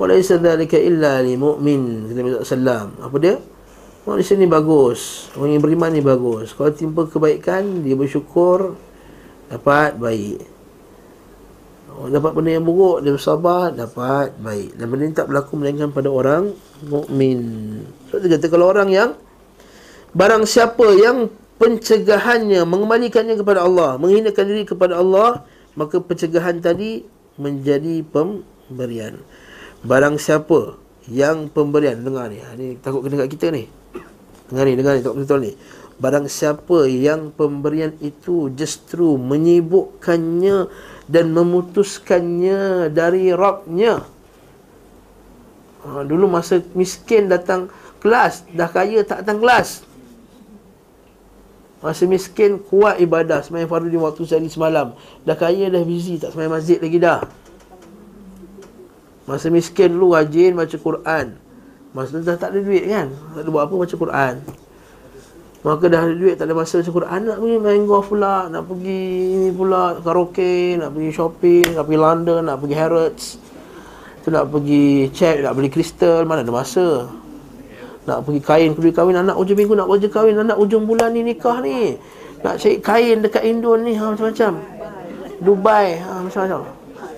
Wa laysa dhalika illa li mu'min Nabi SAW apa dia Manusia ni bagus. Orang yang beriman ni bagus. Kalau timpa kebaikan Dia bersyukur Dapat baik. Orang dapat benda yang buruk Dia bersabar Dapat baik. Dan benda ni tak berlaku Melainkan pada orang mukmin. So dia kata Kalau orang yang Barang siapa yang Pencegahannya Mengembalikannya kepada Allah Menghinakan diri kepada Allah Maka pencegahan tadi Menjadi pemberian. Barang siapa yang pemberian dengar ni. Ha, ni takut kena kat kita ni Dengar ni, dengar ni, tak betul ni. Barang siapa yang pemberian itu justru menyibukkannya dan memutuskannya dari Rabbnya. Ha, dulu masa miskin datang kelas, dah kaya tak datang kelas. Masa miskin kuat ibadah semayang fardu di waktu sehari semalam. Dah kaya dah busy tak semayang masjid lagi dah. Masa miskin dulu rajin baca Quran. Masa dah tak ada duit kan? Tak ada buat apa baca Quran. Maka dah ada duit tak ada masa baca Quran Nak pergi main golf pula Nak pergi ini pula karaoke Nak pergi shopping Nak pergi London Nak pergi Harrods. Tu Nak pergi check Nak beli kristal Mana ada masa. Nak pergi kain Kedua kahwin Anak ujung minggu nak kerja kahwin Anak ujung bulan ni nikah ni. Nak cari kain dekat Indon ni ha, Macam-macam. Dubai ha, Macam-macam.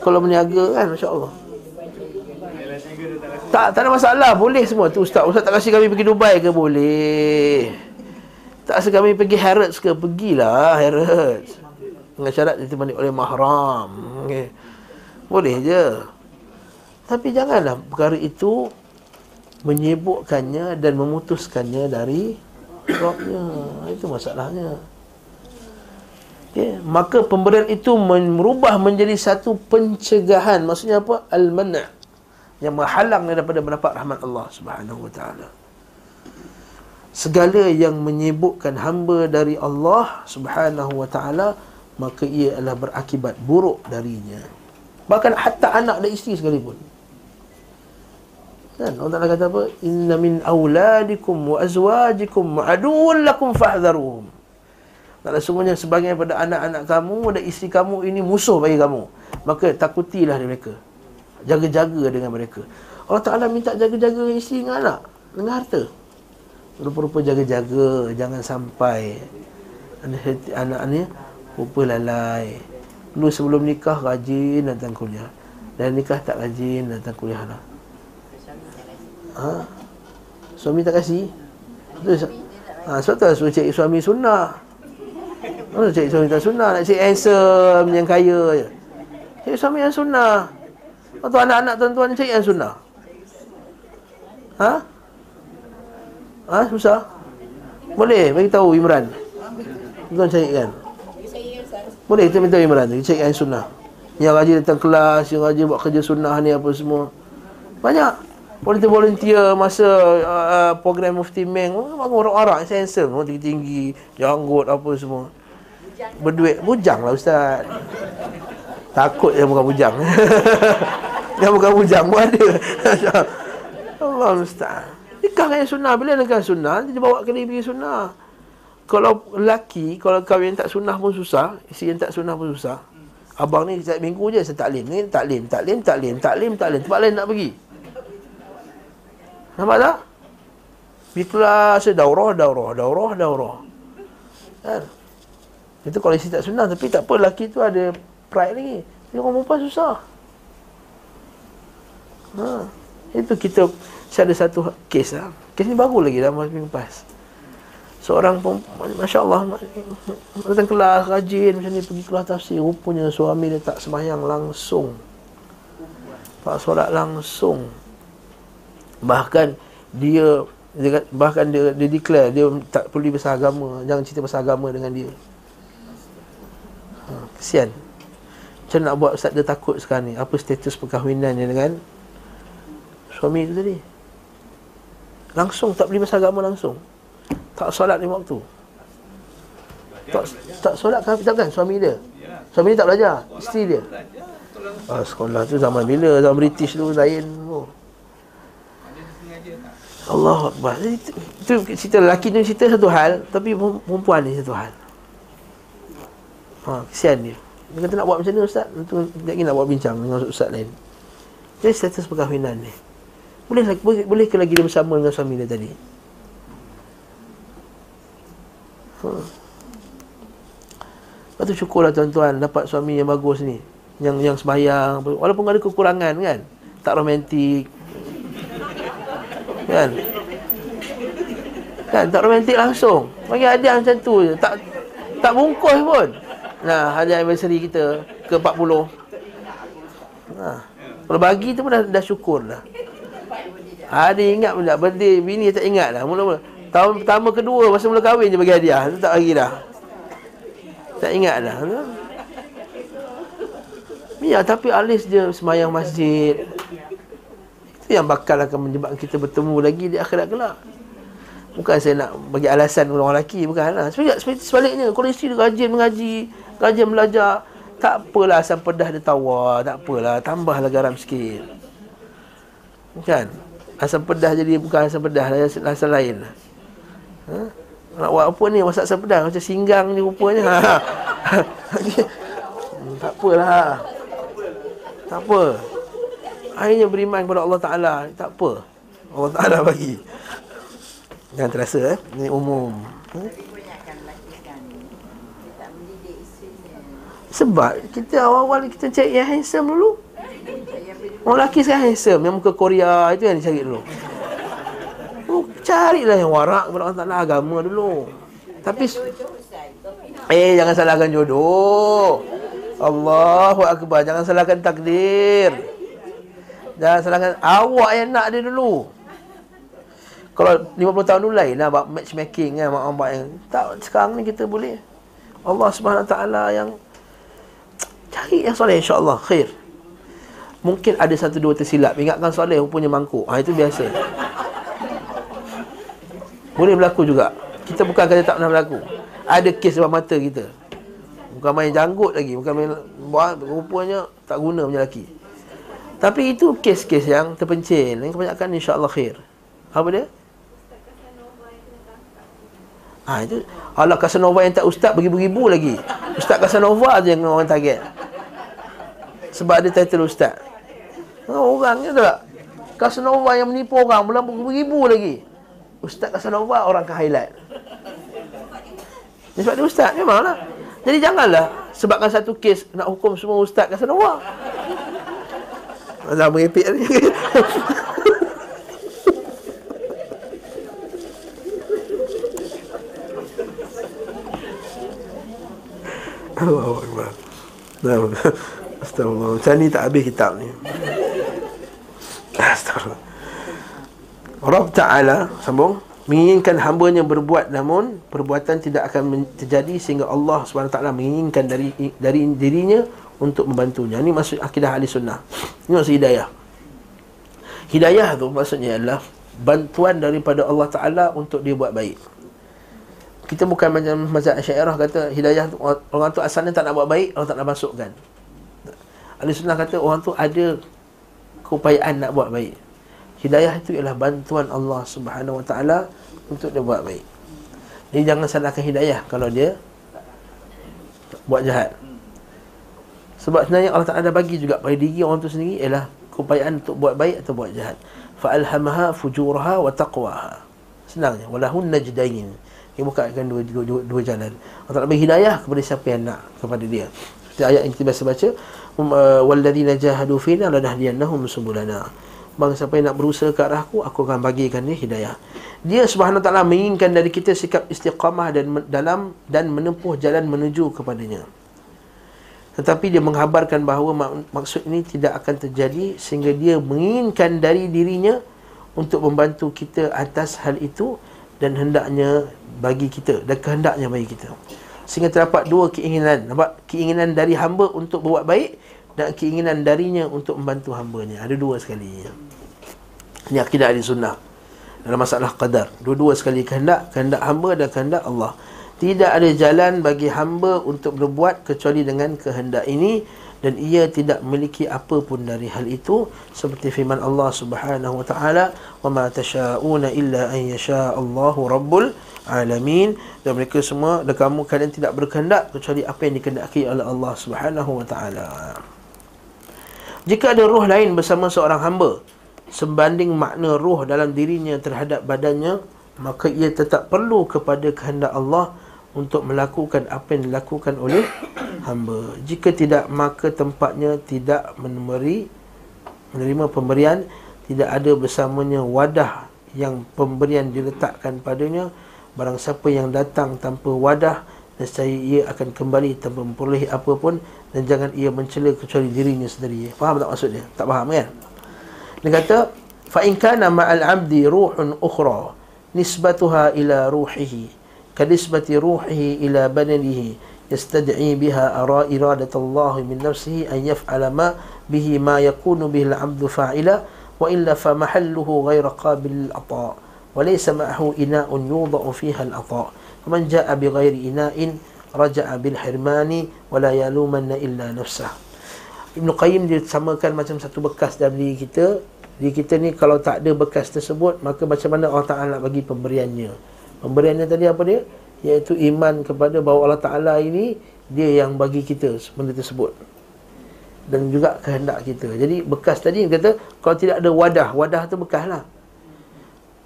Kalau berniaga kan Masya Allah tak, tak ada masalah. Boleh semua tu Ustaz. Ustaz tak kasih kami pergi Dubai ke? Boleh. Tak kasih kami pergi Harrods ke? Pergilah Harrods. Dengan syarat ditemani oleh mahram. Okay. Boleh je. Tapi janganlah perkara itu menyebutkannya dan memutuskannya dari Rabbnya. Itu masalahnya. Okay. Maka pemberian itu merubah menjadi satu pencegahan. Maksudnya apa? Al-mana' yang menghalang daripada mendapat rahmat Allah Subhanahu wa taala. Segala yang menyibukkan hamba dari Allah Subhanahu wa taala maka ia adalah berakibat buruk darinya. Bahkan hatta anak dan isteri sekalipun. Kan Allah Taala kata apa? Inna min auladikum wa azwajikum aduwwun lakum fahdharuhum. Kalau semuanya sebagian daripada anak-anak kamu dan isteri kamu ini musuh bagi kamu. Maka takutilah mereka jaga-jaga dengan mereka. Allah Ta'ala minta jaga-jaga isteri dengan anak, dengan harta. Rupa-rupa jaga-jaga, jangan sampai anak ni rupa lalai. Dulu sebelum nikah rajin datang kuliah. Dan nikah tak rajin datang kuliah lah. Ha? Suami tak kasih? Ha, sebab tu suruh cari suami sunnah. Oh, cari suami tak sunnah. Nak cari handsome yang kaya je. Cari suami yang sunnah. Atau anak-anak tuan-tuan cari yang sunnah? Ha? Ha? Susah? Boleh bagi tahu Imran. Tuan cari kan? Boleh kita minta Imran Kita cari yang sunnah. Yang rajin datang kelas Yang rajin buat kerja sunnah ni apa semua. Banyak. Volunteer-volunteer masa uh, program Mufti Meng Orang-orang yang handsome Tinggi-tinggi Janggut apa semua. Berduit Bujang lah Ustaz Takut yang bukan bujang. Yang bukan bujang pun ada. Allah musta'an. Nikah kan yang sunnah. Bila nikah sunnah Dia bawa kena pergi sunnah. Kalau lelaki Kalau kahwin tak sunnah pun susah Isteri yang tak sunnah pun susah. Abang ni setiap minggu je Saya taklim ni Taklim Taklim Taklim Taklim Taklim Tempat lain nak pergi? Nampak tak? Pergi kelas Daurah Daurah Daurah Daurah. Kan? Itu kalau isteri tak sunnah Tapi tak apa Lelaki tu ada pride lagi. Dia orang perempuan susah. Ha. Itu kita saya ada satu kes lah. Kes ni baru lagi dalam minggu lepas. Seorang pun Masya Allah Datang kelas rajin macam ni Pergi kelas tafsir. Rupanya suami dia tak semayang langsung. Tak solat langsung. Bahkan dia, Bahkan dia, dia declare Dia tak perlu pasal agama Jangan cerita pasal agama dengan dia. Ha, Kesian Macam nak buat Ustaz dia takut sekarang ni? Apa status perkahwinannya dengan Suami tu tadi. Langsung tak beli pasal agama langsung. Tak solat lima waktu. Tak, tak solat kan tak kan? Suami dia. Suami dia tak belajar. Isteri dia. Ah, sekolah tu zaman bila? Zaman British tu lain oh. Allah Akbar. Itu, itu cerita lelaki tu cerita satu hal Tapi perempuan ni satu hal. Ha, Kesian dia Dia kata nak buat macam ni Ustaz Itu dia nak buat bincang dengan Ustaz lain Jadi status perkahwinan ni boleh, boleh, boleh ke lagi dia bersama dengan suami dia tadi Lepas tu syukurlah tuan-tuan dapat suami yang bagus ni. Yang yang sembahyang walaupun ada kekurangan kan. Tak romantik. Kan? Kan tak romantik langsung. Bagi hadiah macam tu je. Tak tak bungkus pun. Nah, hadiah anniversary kita ke 40. Nah. Kalau bagi tu pun dah, dah syukur dah. Ada ingat pun tak Birthday bini tak ingat dah Mula-mula Tahun pertama kedua Masa mula kahwin je bagi hadiah. Tu Tak bagi dah. Tak ingat dah Ya tapi alis dia Semayang masjid. Itu yang bakal akan menyebabkan kita bertemu lagi Di akhirat kelak. Bukan saya nak bagi alasan orang lelaki Bukan lah. Sebaliknya Kalau isteri dia rajin mengaji Rajin belajar. Tak apalah asam pedah dia tawar Tak apalah. Tambahlah garam sikit. Kan? Asam pedah jadi bukan asam pedah lah Asam lain. Lah ha? Nak buat apa ni? Masak asam pedas Macam singgang ni rupanya. Ha. Tak apalah. Tak apa. Akhirnya beriman kepada Allah Ta'ala. Tak apa. Allah Ta'ala bagi. Jangan terasa eh? Ini umum. Hmm? Sebab kita awal-awal kita cari yang handsome dulu. Orang lelaki sekarang handsome. Yang muka Korea itu yang dicari dulu. Carilah yang warak kepada Allah Ta'ala agama dulu. Tapi Eh jangan salahkan jodoh. Allahu Akbar. Jangan salahkan takdir. Jangan salahkan Awak yang nak dia dulu. Kalau 50 tahun dulu lain lah Buat matchmaking kan Mak yang Tak sekarang ni kita boleh. Allah Subhanahu Taala yang Cari yang soleh insyaAllah. Khair. Mungkin ada satu dua tersilap. Ingatkan soleh Rupanya mangkuk. Ha, Itu biasa. Boleh berlaku juga. Kita bukan kata tak pernah berlaku. Ada kes depan mata kita. Bukan main janggut lagi. Bukan main buat Rupanya tak guna punya lelaki. Tapi itu kes-kes yang terpencil. Yang kebanyakan insyaAllah khair. Apa dia? Ha, itu. Allah Casanova yang tak ustaz beribu-ribu lagi. Ustaz Casanova je yang orang target Sebab ada title ustaz. Orang ni tak? Casanova yang menipu orang Belum beribu lagi. Ustaz Casanova orang ke highlight. Sebab dia ustaz memanglah. Jadi janganlah Sebabkan satu kes Nak hukum semua ustaz Casanova Dah merepek ni. Allah Akbar Astagfirullah Macam ni tak habis kitab ni. Astagfirullah Rabb Ta'ala Sambung Menginginkan hambanya berbuat Namun Perbuatan tidak akan terjadi Sehingga Allah SWT menginginkan dari dari dirinya Untuk membantunya. Ini maksud akidah ahli sunnah. Ini maksud hidayah. Hidayah tu maksudnya adalah Bantuan daripada Allah Ta'ala Untuk dia buat baik. Kita bukan macam Mazhab Syairah kata Hidayah tu, Orang tu asalnya tak nak buat baik Allah tak nak masukkan Ahli sunnah kata Orang tu ada Keupayaan nak buat baik Hidayah itu ialah bantuan Allah Subhanahu Wa Taala untuk dia buat baik. Jadi jangan salahkan hidayah kalau dia buat jahat. Sebab sebenarnya Allah Taala bagi juga pada diri orang tu sendiri ialah keupayaan untuk buat baik atau buat jahat. Fa alhamaha fujuraha wa taqwaha. Senangnya walahun najdain. Dia bukakan dua, dua, dua, dua jalan. Allah Taala bagi hidayah kepada siapa yang nak kepada dia. Seperti ayat yang kita biasa baca, walladzina jahadu fina lanahdiyannahum subulana. Bang siapa yang nak berusaha ke arah aku akan bagikan dia hidayah. Dia subhanahu ta'ala menginginkan dari kita sikap istiqamah dan dalam dan menempuh jalan menuju kepadanya. Tetapi dia menghabarkan bahawa mak- maksud ini tidak akan terjadi Sehingga dia menginginkan dari dirinya Untuk membantu kita atas hal itu Dan hendaknya bagi kita Dan kehendaknya bagi kita. Sehingga terdapat dua keinginan. Nampak? Keinginan dari hamba untuk buat baik dan keinginan darinya untuk membantu hambanya. Ada dua sekali. Ini akidah ahli sunnah. Dalam masalah qadar. Dua-dua sekali kehendak. Kehendak hamba dan kehendak Allah. Tidak ada jalan bagi hamba untuk berbuat kecuali dengan kehendak ini. Dan ia tidak memiliki apa pun dari hal itu. Seperti firman Allah subhanahu wa ta'ala. وَمَا تَشَاءُونَ إِلَّا أَنْ يَشَاءَ اللَّهُ رَبُّ alamin dan mereka semua dan kamu kalian tidak berkehendak kecuali apa yang dikehendaki oleh Allah Subhanahu wa taala jika ada roh lain bersama seorang hamba Sebanding makna roh dalam dirinya terhadap badannya Maka ia tetap perlu kepada kehendak Allah Untuk melakukan apa yang dilakukan oleh hamba. Jika tidak maka tempatnya tidak memberi Menerima pemberian. Tidak ada bersamanya wadah yang pemberian diletakkan padanya. Barang siapa yang datang tanpa wadah Nescaya ia akan kembali tanpa memperoleh apa pun dan jangan ia mencela kecuali dirinya sendiri. Faham tak maksud dia? Tak faham kan? Dia kata fa in kana ma'al 'abdi ruhun ukhra nisbatuha ila ruhihi kanisbati ruhihi ila badanihi yastad'i biha ara iradat Allah min nafsihi an yaf'ala ma bihi ma yakunu bihi al-'abdu fa'ila wa illa fa mahalluhu ghayra qabil al-ata wa laysa ma'ahu ina'un yudha'u fiha al-ata faman ja'a bi ghairi ina'in raja'a bil hirmani wa la yalumanna illa nafsah. Ibn Qayyim dia samakan macam satu bekas dalam diri kita. Diri kita ni kalau tak ada bekas tersebut Maka macam mana Allah Ta'ala nak bagi pemberiannya? Pemberiannya tadi apa dia? Iaitu iman kepada bahawa Allah Ta'ala ini Dia yang bagi kita benda tersebut. Dan juga kehendak kita. Jadi bekas tadi kata Kalau tidak ada wadah, wadah tu bekas lah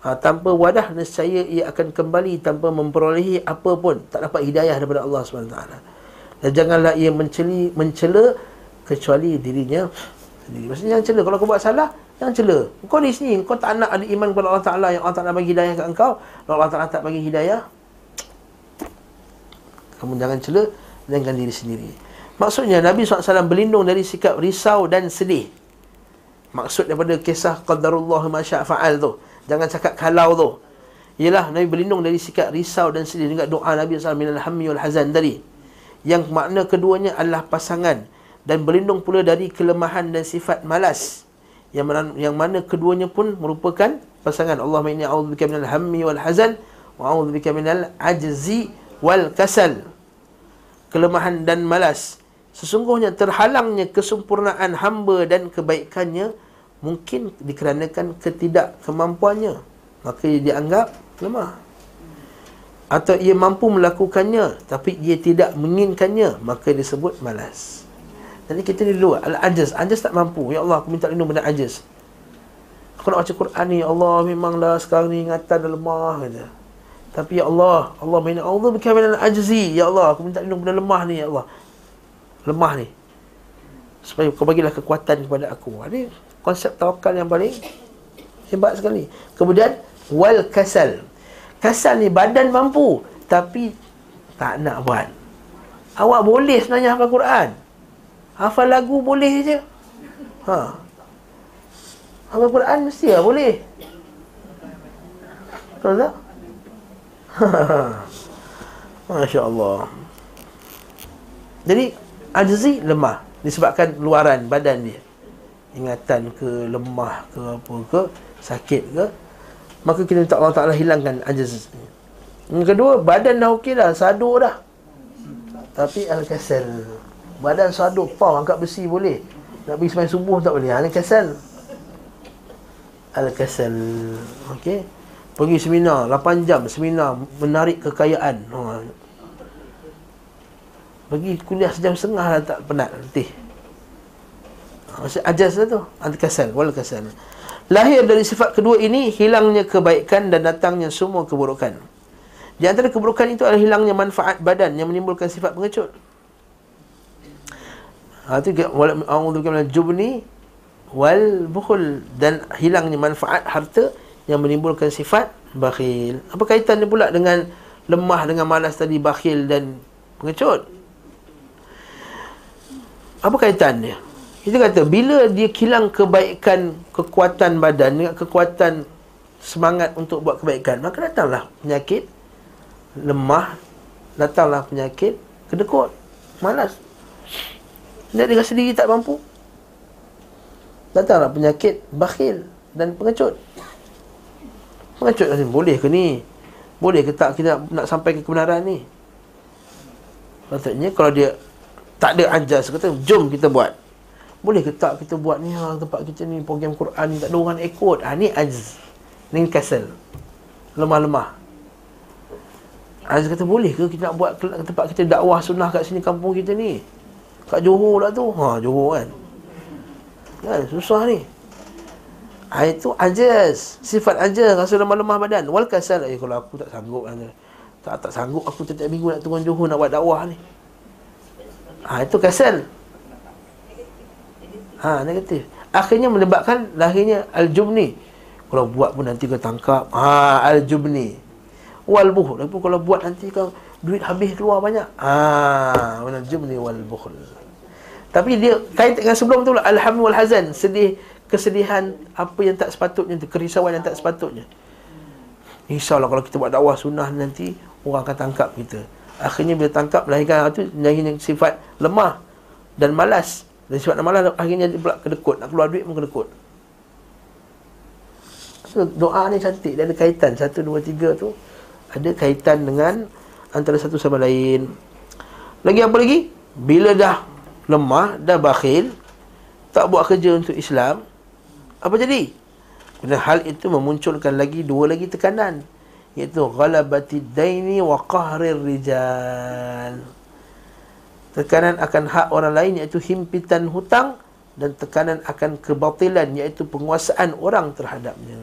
ha, tanpa wadah nescaya ia akan kembali tanpa memperolehi apa pun. Tak dapat hidayah daripada Allah SWT dan janganlah ia menceli mencela kecuali dirinya sendiri. Maksudnya yang cela kalau kau buat salah yang cela. Kau di sini kau tak nak ada iman kepada Allah Taala yang Allah Taala bagi hidayah kat engkau kalau Allah Taala tak bagi hidayah kamu jangan cela dengan diri sendiri. Maksudnya Nabi SAW berlindung dari sikap risau dan sedih. Maksud daripada kisah qadarullah ma fa'al tu Jangan cakap kalau tu. Ialah Nabi berlindung dari sikap risau dan sedih dengan doa Nabi SAW minal hammi wal hazan tadi. Yang makna keduanya adalah pasangan dan berlindung pula dari kelemahan dan sifat malas. Yang mana, yang mana keduanya pun merupakan pasangan. Allah inni a'udzubika minal hammi wal hazan wa a'udzubika minal ajzi wal kasal. Kelemahan dan malas. Sesungguhnya terhalangnya kesempurnaan hamba dan kebaikannya mungkin dikarenakan ketidakkemampuannya. Maka ia dianggap lemah. Atau ia mampu melakukannya tapi ia tidak menginginkannya maka disebut malas. Jadi kita ni dulu al-ajaz ajaz. Tak mampu. Ya Allah aku minta lindung benda ajaz. Aku nak baca Quran ni ya Allah memanglah sekarang ni ingatan dah lemah kata. Tapi ya Allah Allah minta Allah minal ajzi. Ya Allah aku minta lindung benda lemah ni ya Allah. Lemah ni. Supaya kau bagilah kekuatan kepada aku. Ni konsep tawakal yang paling hebat sekali. Kemudian wal kasal. Kasal ni badan mampu tapi tak nak buat. Awak boleh sebenarnya hafal Quran. Hafal lagu boleh je. Ha. Hafal Quran mesti lah boleh. Tahu tak? Masya Allah. Jadi ajzi lemah disebabkan luaran badan dia ingatan ke lemah ke apa ke sakit ke maka kita minta Allah Taala hilangkan ajaz yang kedua badan dah okey dah sadu dah. Tapi al-kasal badan sadu pau angkat besi boleh. Nak pergi sembahyang subuh tak boleh. Al-kasal al-kasal okey. Pergi seminar 8 jam seminar menarik kekayaan. Ha. pergi kuliah sejam setengah dah tak penat letih Maksud ajas tu Al-kasal Wal-kasal Lahir dari sifat kedua ini Hilangnya kebaikan dan datangnya semua keburukan Di antara keburukan itu adalah hilangnya manfaat badan Yang menimbulkan sifat pengecut Ha tu A'udzubillah minal jubni wal bukhul dan hilangnya manfaat harta yang menimbulkan sifat bakhil. Apa kaitannya pula dengan lemah dengan malas tadi bakhil dan pengecut? Apa kaitannya? Kita kata bila dia hilang kebaikan kekuatan badan dengan kekuatan semangat untuk buat kebaikan, maka datanglah penyakit lemah, datanglah penyakit kedekut, malas. Dia rasa diri tak mampu. Datanglah penyakit bakhil dan pengecut. Pengecut ni boleh ke ni? Boleh ke tak kita nak sampai ke kebenaran ni? Maksudnya kalau dia tak ada ajas kata jom kita buat. Boleh ke tak kita buat ni ha, tempat kita ni program Quran ni tak ada orang ikut. Ha, ni ajz. Ni kasal. Lemah-lemah. Ajaz kata boleh ke kita nak buat tempat kita dakwah sunnah kat sini kampung kita ni? Kat Johor lah tu. Ha, Johor kan. Kan susah ni. Ha, itu ajas Sifat ajas Rasa lemah-lemah badan Wal kasal eh, Kalau aku tak sanggup kan, tak, tak sanggup Aku setiap minggu nak turun Johor Nak buat dakwah ni ha, Itu kasal Ha, negatif. Akhirnya menyebabkan Lahirnya Al-Jubni. Kalau buat pun nanti kau tangkap. Ha, Al-Jubni. Wal-Buh Tapi kalau buat nanti kau Duit habis keluar banyak. Ha, Al-Jubni wal-Buh Tapi dia Kait dengan sebelum tu Alhamdulillah wal-Hazan Sedih kesedihan apa yang tak sepatutnya tu, kerisauan yang tak sepatutnya. InsyaAllah kalau kita buat dakwah sunnah nanti, orang akan tangkap kita. Akhirnya bila tangkap, melahirkan itu, melahirkan sifat lemah dan malas. Dan sifat malas, akhirnya dia pula kedekut. Nak keluar duit pun kedekut. So, doa ni cantik, dia ada kaitan. Satu, dua, tiga tu, ada kaitan dengan antara satu sama lain. Lagi apa lagi? Bila dah lemah, dah bakhil, tak buat kerja untuk Islam, apa jadi? Kerana hal itu memunculkan lagi dua lagi tekanan iaitu ghalabati daini wa qahrir rijal. Tekanan akan hak orang lain iaitu himpitan hutang dan tekanan akan kebatilan iaitu penguasaan orang terhadapnya.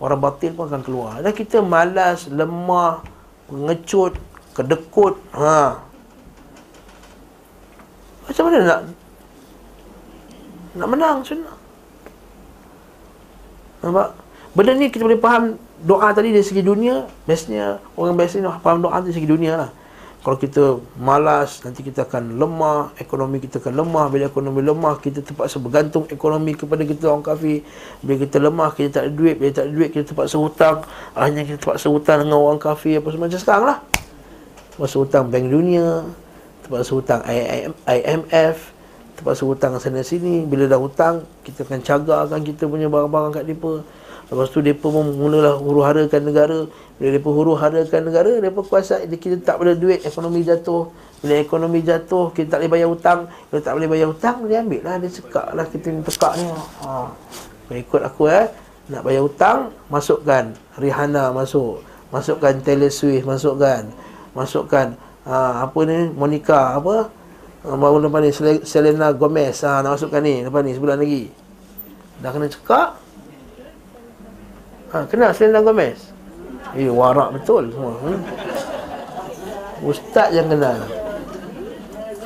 Orang batil pun akan keluar. Dan kita malas, lemah, pengecut, kedekut. Ha. Macam mana nak nak menang sunnah? Nampak? Benda ni kita boleh faham doa tadi dari segi dunia, biasanya orang biasa ni faham doa dari segi dunia lah. Kalau kita malas, nanti kita akan lemah, ekonomi kita akan lemah. Bila ekonomi lemah, kita terpaksa bergantung ekonomi kepada kita orang kafir. Bila kita lemah, kita tak ada duit. Bila tak ada duit, kita terpaksa hutang. Hanya kita terpaksa hutang dengan orang kafir apa semua macam sekarang lah. Terpaksa hutang bank dunia, terpaksa hutang IMF, terpaksa hutang sana sini bila dah hutang kita akan cagarkan kita punya barang-barang kat depa lepas tu depa pun mulalah huru-harakan negara. Bila depa huru-harakan negara depa kuasa kita tak boleh duit ekonomi jatuh. Bila ekonomi jatuh kita tak boleh bayar hutang. Bila tak boleh bayar hutang dia ambil lah dia cekak lah kita ni tekak ni. Ha. ikut aku eh. Nak bayar hutang masukkan. Rihanna masuk. Masukkan Taylor Swift masukkan. Masukkan ha, apa ni Monica apa? Ha, baru lepas ni Selena Gomez. Ha, Nak masukkan ni Lepas ni sebulan lagi. Dah kena cekak ha, Kenal Selena Gomez. Eh warak betul semua hmm? Ustaz yang kenal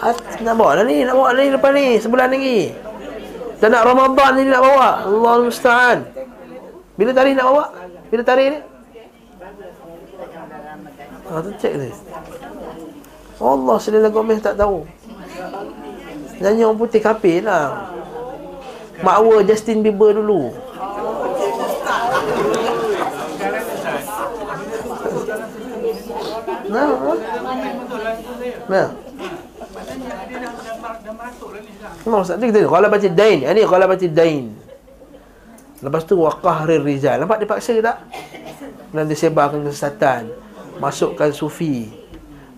ha, Nak bawa lah ni Nak bawa lah ni lepas ni Sebulan lagi. Dan nak Ramadan ni nak bawa. Allah Musta'an. Bila tarikh nak bawa? Bila tarikh ni? Ha, tu cek ni. Allah Selena Gomez tak tahu. Nyanyi orang putih kapil lah. Makwa Justin Bieber dulu Nah, nah. Nah, Ustaz tu kita Kalau baca dain. Ini kalau baca dain. Lepas tu Waqahrir rizal Nampak dia paksa ke tak? Dan dia sebarkan kesesatan. Masukkan sufi.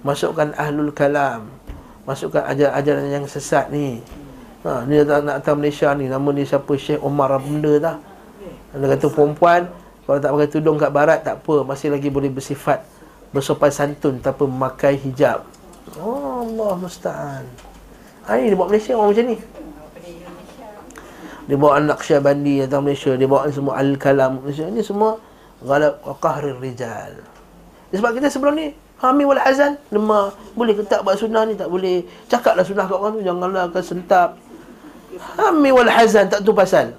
Masukkan ahlul kalam. Masukkan ajaran-ajaran yang sesat ni. Ha, ni nak, nak datang Malaysia ni, nama ni siapa? Syekh Omar benda dah. Dia kata perempuan kalau tak pakai tudung kat barat tak apa, masih lagi boleh bersifat bersopan santun tanpa memakai hijab. Oh, Allah musta'an. Ha, ni dia buat Malaysia orang macam ni. Dia bawa anak Syabandi datang Malaysia, dia bawa semua Al-Kalam Malaysia. Ini semua ghalab qahrir rijal. Sebab kita sebelum ni Hami wal azan lemah. Boleh ke tak buat sunnah ni? Tak boleh. Cakaplah sunnah kat orang tu. Janganlah akan sentap. Hammi wal hazan tak tu pasal.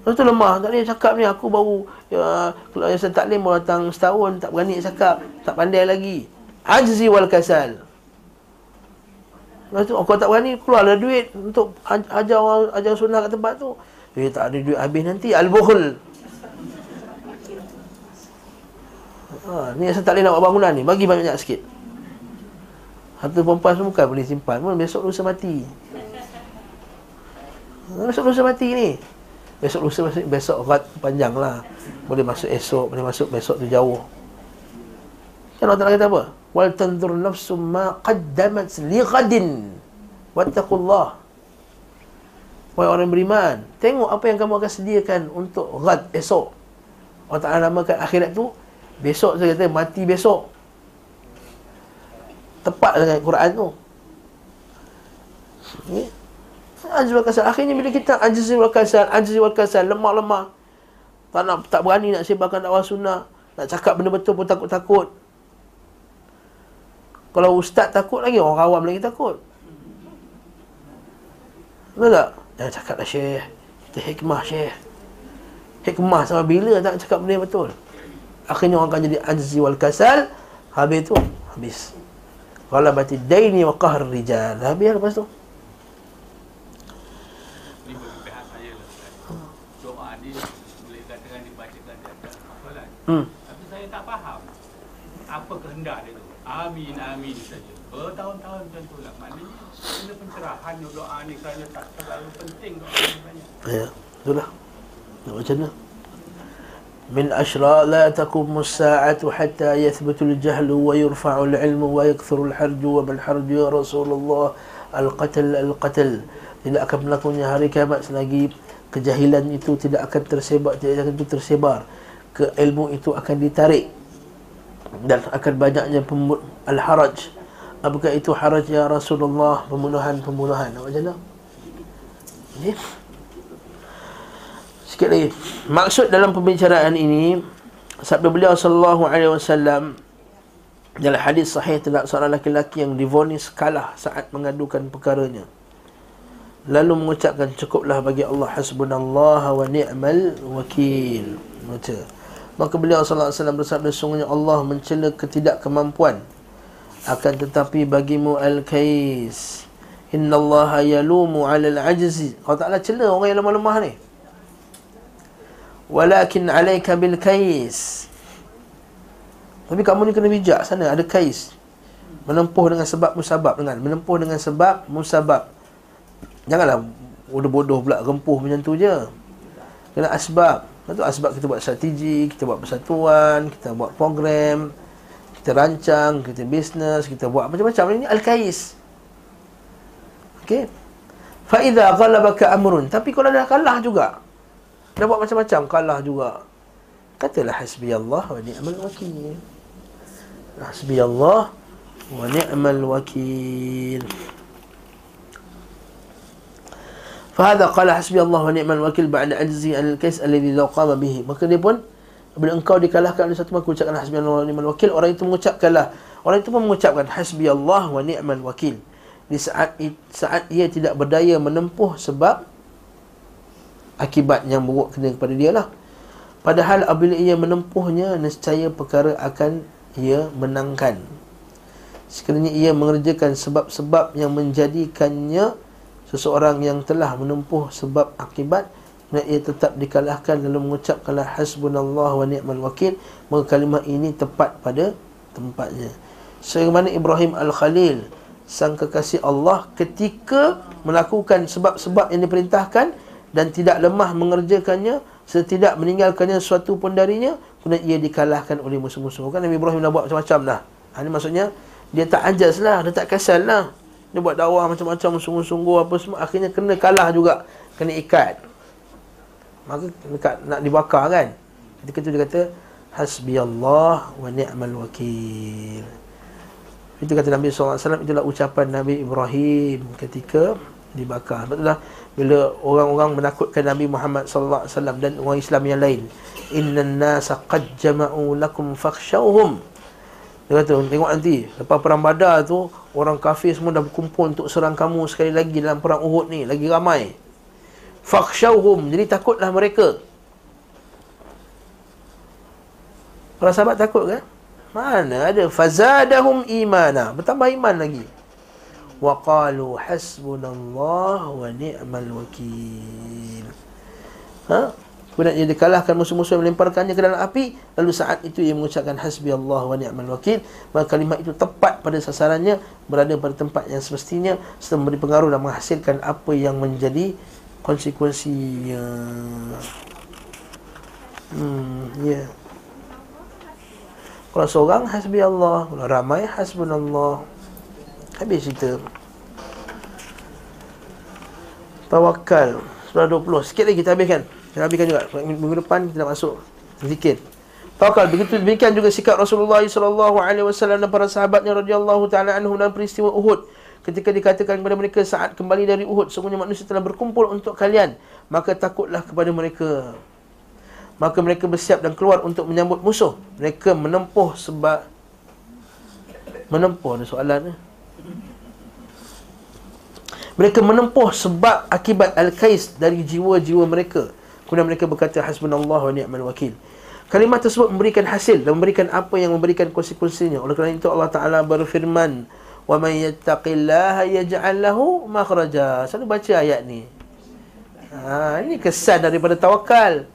Lepas tu lemah. Tak boleh cakap ni Aku baru ya, Kalau yang taklim Baru datang setahun Tak berani cakap Tak pandai lagi. Ajzi wal kasal. Lepas tu Aku tak berani Keluarlah duit Untuk ajar orang Ajar sunnah kat tempat tu. Eh tak ada duit habis nanti Al-Bukhul ha, Ni yang taklim nak buat bangunan ni Bagi banyak-banyak sikit. Harta perempuan semua bukan boleh simpan pun Besok lusa mati. Besok lusa mati ni Besok lusa besok, besok rat panjang lah. Boleh masuk esok Boleh masuk besok tu jauh. Kan Allah Ta'ala kata apa? Wal tanzur nafsu ma qaddamat li ghadin. Wattaqullah. Wahai orang beriman Tengok apa yang kamu akan sediakan Untuk ghad esok. Allah Ta'ala namakan akhirat tu Besok saya kata mati besok. Tepat dengan Quran tu. Okay? Ajiz wal kasal. Akhirnya bila kita ajiz wal kasal, ajiz wal kasal, lemah-lemah. Tak nak tak berani nak sebarkan dakwah sunnah. Nak cakap benda betul pun takut-takut. Kalau ustaz takut lagi, orang awam lagi takut. Betul tak? Jangan cakap lah syekh. Kita hikmah syekh. Hikmah sama bila tak cakap benda betul. Akhirnya orang akan jadi ajiz wal kasal. Habis tu, habis. Ghalabati daini wa qahr rijal. Habis lepas tu. Hmm. Tapi saya tak faham apa kehendak dia tu. Amin, amin saja. Bertahun-tahun macam tu lah. Maknanya, kena pencerahan doa ni kerana tak terlalu penting doa ni banyak. Ya, itulah. Macam mana? من أشراء لا تقوم الساعة حتى يثبت الجهل ويرفع العلم ويكثر الحرج وما الحرج يا رسول الله القتل القتل tidak akan berlakunya hari kiamat selagi kejahilan itu tidak akan tersebar tidak akan tersebar ke ilmu itu akan ditarik. Dan akan banyaknya al-haraj. Apakah itu haraj ya Rasulullah? Pembunuhan-pembunuhan. Macam mana? Okay. sikit lagi. Maksud dalam pembicaraan ini sabda beliau sallallahu alaihi wasallam dalam hadis sahih tentang seorang lelaki yang divonis kalah saat mengadukan perkaranya. Lalu mengucapkan cukuplah bagi Allah hasbunallah wa ni'mal wakil. Macam Maka beliau wasallam bersabda sungguhnya Allah mencela ketidakkemampuan akan tetapi bagimu al-kais. Inna Allah yalumu 'ala al-'ajzi Allah Taala cela orang yang lemah-lemah ni. Walakin 'alaika bil kais. Tapi kamu ni kena bijak sana ada kais. Menempuh dengan sebab musabab dengan menempuh dengan sebab musabab. Janganlah bodoh-bodoh pula rempuh macam tu je. Kena asbab itu sebab kita buat strategi, kita buat persatuan, kita buat program, kita rancang, kita bisnes, kita buat macam-macam. Ini Al-Kais. Okey. Fa'idha ghalabaka amrun. Tapi kalau dah kalah juga. Dah buat macam-macam, kalah juga. Katalah hasbi Allah wa ni'mal wakil. Hasbi Allah wa ni'mal wakil. Fahada qala hasbi Allah wa ni'mal wakil ba'da ajzi an al-kais alladhi law qama bihi. Maka dia pun bila engkau dikalahkan oleh satu maka ucapkan hasbi Allah wa ni'mal wakil, orang itu mengucapkanlah. Orang itu pun mengucapkan hasbi Allah wa ni'mal wakil. Di saat saat ia tidak berdaya menempuh sebab akibat yang buruk kena kepada dia lah. Padahal apabila ia menempuhnya, nescaya perkara akan ia menangkan. Sekiranya ia mengerjakan sebab-sebab yang menjadikannya seseorang yang telah menempuh sebab akibat dan ia tetap dikalahkan lalu mengucapkanlah hasbunallah wa ni'mal wakil. Maka kalimah ini tepat pada tempatnya. Sebagaimana Ibrahim Al-Khalil sang kekasih Allah ketika melakukan sebab-sebab yang diperintahkan dan tidak lemah mengerjakannya setidak meninggalkannya sesuatu pun darinya kemudian ia dikalahkan oleh musuh-musuh. Kan Nabi Ibrahim dah buat macam-macam dah. Ha, ini maksudnya dia tak ajas lah dia tak kasal lah dia buat dakwah macam-macam sungguh-sungguh apa semua. Akhirnya kena kalah juga. Kena ikat. Maka dekat nak dibakar kan? Ketika itu dia kata hasbi Allah wa ni'mal wakil. Itu kata Nabi SAW itulah ucapan Nabi Ibrahim ketika dibakar. Betul tak bila orang-orang menakutkan Nabi Muhammad SAW dan orang Islam yang lain inna nasa qad jama'u lakum fakhshawhum Dia kata tengok nanti Lepas perang badar tu Orang kafir semua dah berkumpul Untuk serang kamu sekali lagi Dalam perang Uhud ni Lagi ramai Fakshawhum Jadi takutlah mereka Para sahabat takut kan? Mana ada fazadahum imana. Bertambah iman lagi. Wa qalu wa ni'mal wakil. Ha? Kemudian ia dikalahkan musuh-musuh yang melemparkannya ke dalam api Lalu saat itu ia mengucapkan Hasbi Allah wa ni'mal wakil. Maka kalimat itu tepat pada sasarannya Berada pada tempat yang semestinya Serta memberi pengaruh dan menghasilkan apa yang menjadi konsekuensinya. Hmm, ya. Yeah. Kalau seorang hasbi Allah Kalau ramai hasbunallah. Habis cerita. Tawakal. Surah 20 Sikit lagi kita habiskan Kita habiskan juga. Minggu depan kita nak masuk Zikir. Tawakal Begitu demikian juga sikap Rasulullah SAW Dan para sahabatnya radhiyallahu taala anhu Dan peristiwa Uhud. Ketika dikatakan kepada mereka saat kembali dari Uhud Semuanya manusia telah berkumpul untuk kalian. Maka takutlah kepada mereka. Maka mereka bersiap dan keluar untuk menyambut musuh. Mereka menempuh sebab menempuh ada soalan ni. Mereka menempuh sebab akibat al-kais dari jiwa-jiwa mereka kemudian mereka berkata hasbunallah wa ni'mal wakil Kalimat tersebut memberikan hasil dan memberikan apa yang memberikan konsekuensinya. Oleh kerana itu Allah Taala berfirman, "Wa may yattaqillaha yaj'al lahu makhraja." Selalu baca ayat ni. Ha, ini kesan daripada tawakal.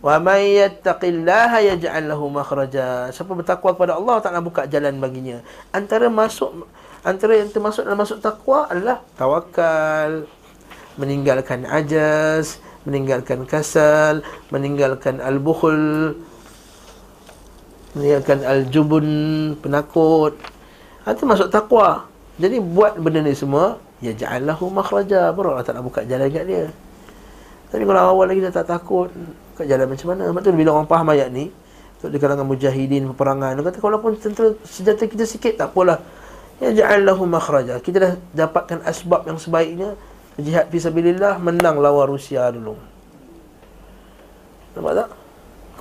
Wa may yattaqillaha yaj'al lahu makhraja. Siapa bertakwa kepada Allah Taala buka jalan baginya. Antara masuk antara yang termasuk dalam masuk takwa adalah tawakal, meninggalkan ajaz, meninggalkan kasal, meninggalkan al-bukhl, meninggalkan al-jubun, penakut. Itu masuk takwa. Jadi buat benda ni semua, ya ja'allahu makhraja. Baru Allah Ta'ala buka jalan kat dia. Tapi kalau awal lagi dah tak takut, kat jalan macam mana Sebab tu bila orang faham ayat ni Untuk di kalangan mujahidin, peperangan Dia kata walaupun tentera senjata kita sikit tak apalah Ya ja'allahu makhraja Kita dah dapatkan asbab yang sebaiknya Jihad fisabilillah menang lawan Rusia dulu. Nampak tak?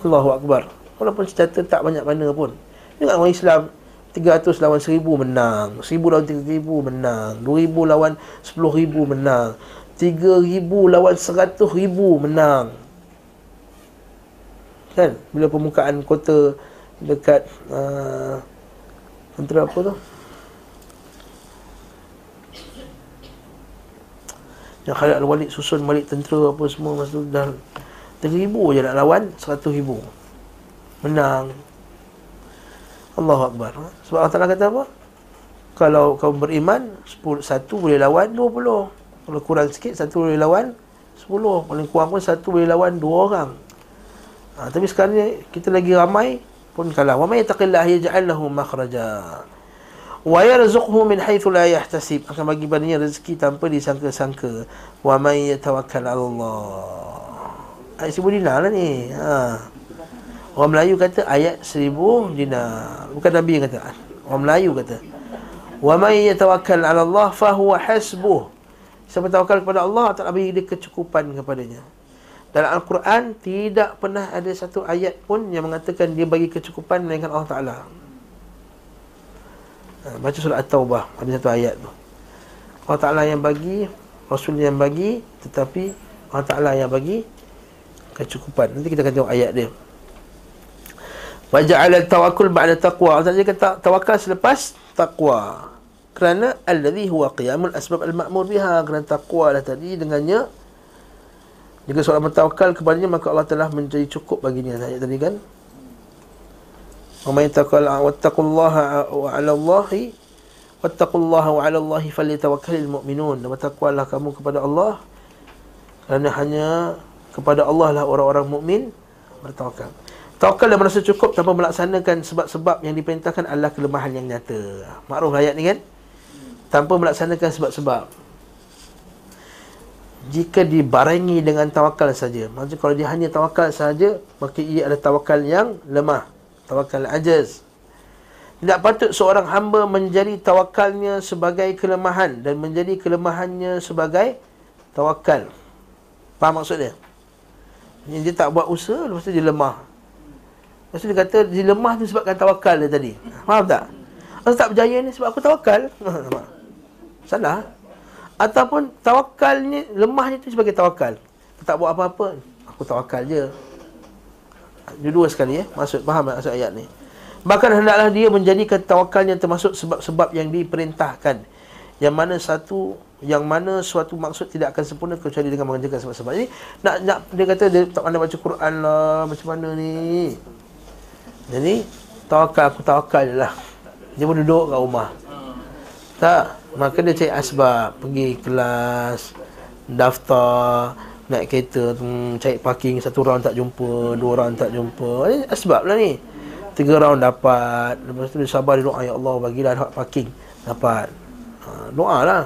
Allahu Akbar. Walaupun senjata tak banyak mana pun. Ingat orang Islam 300 lawan 1000 menang. 1000 lawan 3000 menang. 2000 lawan 10000 menang. 3000 lawan 100000 menang. Kan? Bila permukaan kota dekat uh, antara apa tu yang Khalid Al-Walid susun balik tentera apa semua masa tu dah Teribu je nak lawan Seratus ribu. Menang. Allahu Akbar. Sebab Allah Ta'ala kata apa? Kalau kau beriman Satu boleh lawan dua puluh. Kalau kurang sikit Satu boleh lawan Sepuluh. Paling kurang pun Satu boleh lawan dua orang. Ha, tapi sekarang ni kita lagi ramai pun kalah. Wa may yattaqillaha yaj'al lahu makhraja. Wa yarzuqhu min haythu la yahtasib. Akan bagi badannya rezeki tanpa disangka-sangka. Wa may yatawakkal 'ala Allah. Ayat seribu dinar lah ni. Ha. Orang Melayu kata ayat seribu dinar. Bukan Nabi yang kata. Orang Melayu kata. Wa may yatawakkal 'ala Allah fa huwa hasbuh. Siapa tawakal kepada Allah, tak bagi dia kecukupan kepadanya. Dalam Al-Quran tidak pernah ada satu ayat pun yang mengatakan dia bagi kecukupan melainkan Allah Taala. Ha, baca surah At-Taubah ada satu ayat tu. Allah Taala yang bagi, Rasul yang bagi, tetapi Allah Taala yang bagi kecukupan. Nanti kita akan tengok ayat dia. Waja'ala tawakkul ba'da taqwa. Allah Taala kata tawakal selepas takwa. Kerana alladhi huwa qiyamul asbab al-ma'mur biha. Kerana takwa lah tadi dengannya jika seorang bertawakal kepadanya maka Allah telah menjadi cukup baginya. Ayat tadi kan? May taqal wattaqullaha wa 'ala Allahi wattaqullaha wa 'ala Allahi falyatawakkalul mu'minun. Dan bertakwalah kamu kepada Allah kerana hanya kepada Allah lah orang-orang mukmin bertawakal. Tawakal dan merasa cukup tanpa melaksanakan sebab-sebab yang diperintahkan adalah kelemahan yang nyata. Makruf ayat ni kan? Tanpa melaksanakan sebab-sebab jika dibarengi dengan tawakal saja. Maksudnya kalau dia hanya tawakal saja, maka ia adalah tawakal yang lemah. Tawakal ajaz. Tidak patut seorang hamba menjadi tawakalnya sebagai kelemahan dan menjadi kelemahannya sebagai tawakal. Faham maksud dia? Dia tak buat usaha, lepas tu dia lemah. Maksud dia kata dia lemah tu sebabkan tawakal dia tadi. Faham tak? Aku tak berjaya ni sebab aku tawakal. Salah. Ataupun tawakal ni lemahnya tu sebagai tawakal. Tak buat apa-apa. Aku tawakal je. Dua-dua sekali ya. Maksud faham maksud ayat ni? Bahkan hendaklah dia menjadikan tawakalnya termasuk sebab-sebab yang diperintahkan. Yang mana satu yang mana suatu maksud tidak akan sempurna kecuali dengan mengerjakan sebab-sebab. Jadi nak nak dia kata dia tak pandai baca Quran lah macam mana ni. Jadi tawakal aku tawakal je lah. Dia pun duduk kat rumah. Tak, maka dia cari asbab, pergi kelas, daftar, naik kereta, hmm, cari parking satu round tak jumpa, dua round tak jumpa. Ini asbab lah ni. Tiga round dapat. Lepas tu dia sabar dia doa Ya Allah bagilah dapat parking. Dapat. Ha, Doa lah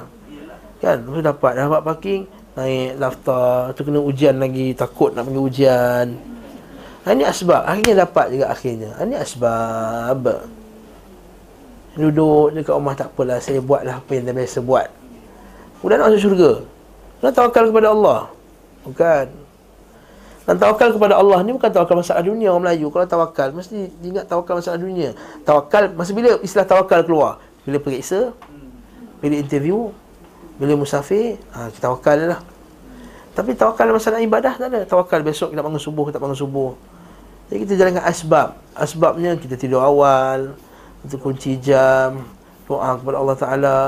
Kan? Lepas tu dapat. Dapat parking Naik daftar. Tu kena ujian lagi. Takut nak pergi ujian. Ini asbab. Akhirnya dapat juga akhirnya. Ini asbab. Duduk dekat rumah tak apalah. Saya buatlah apa yang dia biasa buat. Sudah nak masuk syurga. Sudah tawakal kepada Allah Bukan dan tawakal kepada Allah ni bukan tawakal masalah dunia orang Melayu. Kalau tawakal, mesti ingat tawakal masalah dunia. Tawakal, masa bila istilah tawakal keluar? Bila periksa, bila interview, bila musafir, ha, kita tawakal lah. Tapi tawakal masalah ibadah tak ada. Tawakal besok kita bangun subuh, kita bangun subuh. Jadi kita jalankan asbab. Asbabnya kita tidur awal, kita kunci jam, doa kepada Allah Ta'ala,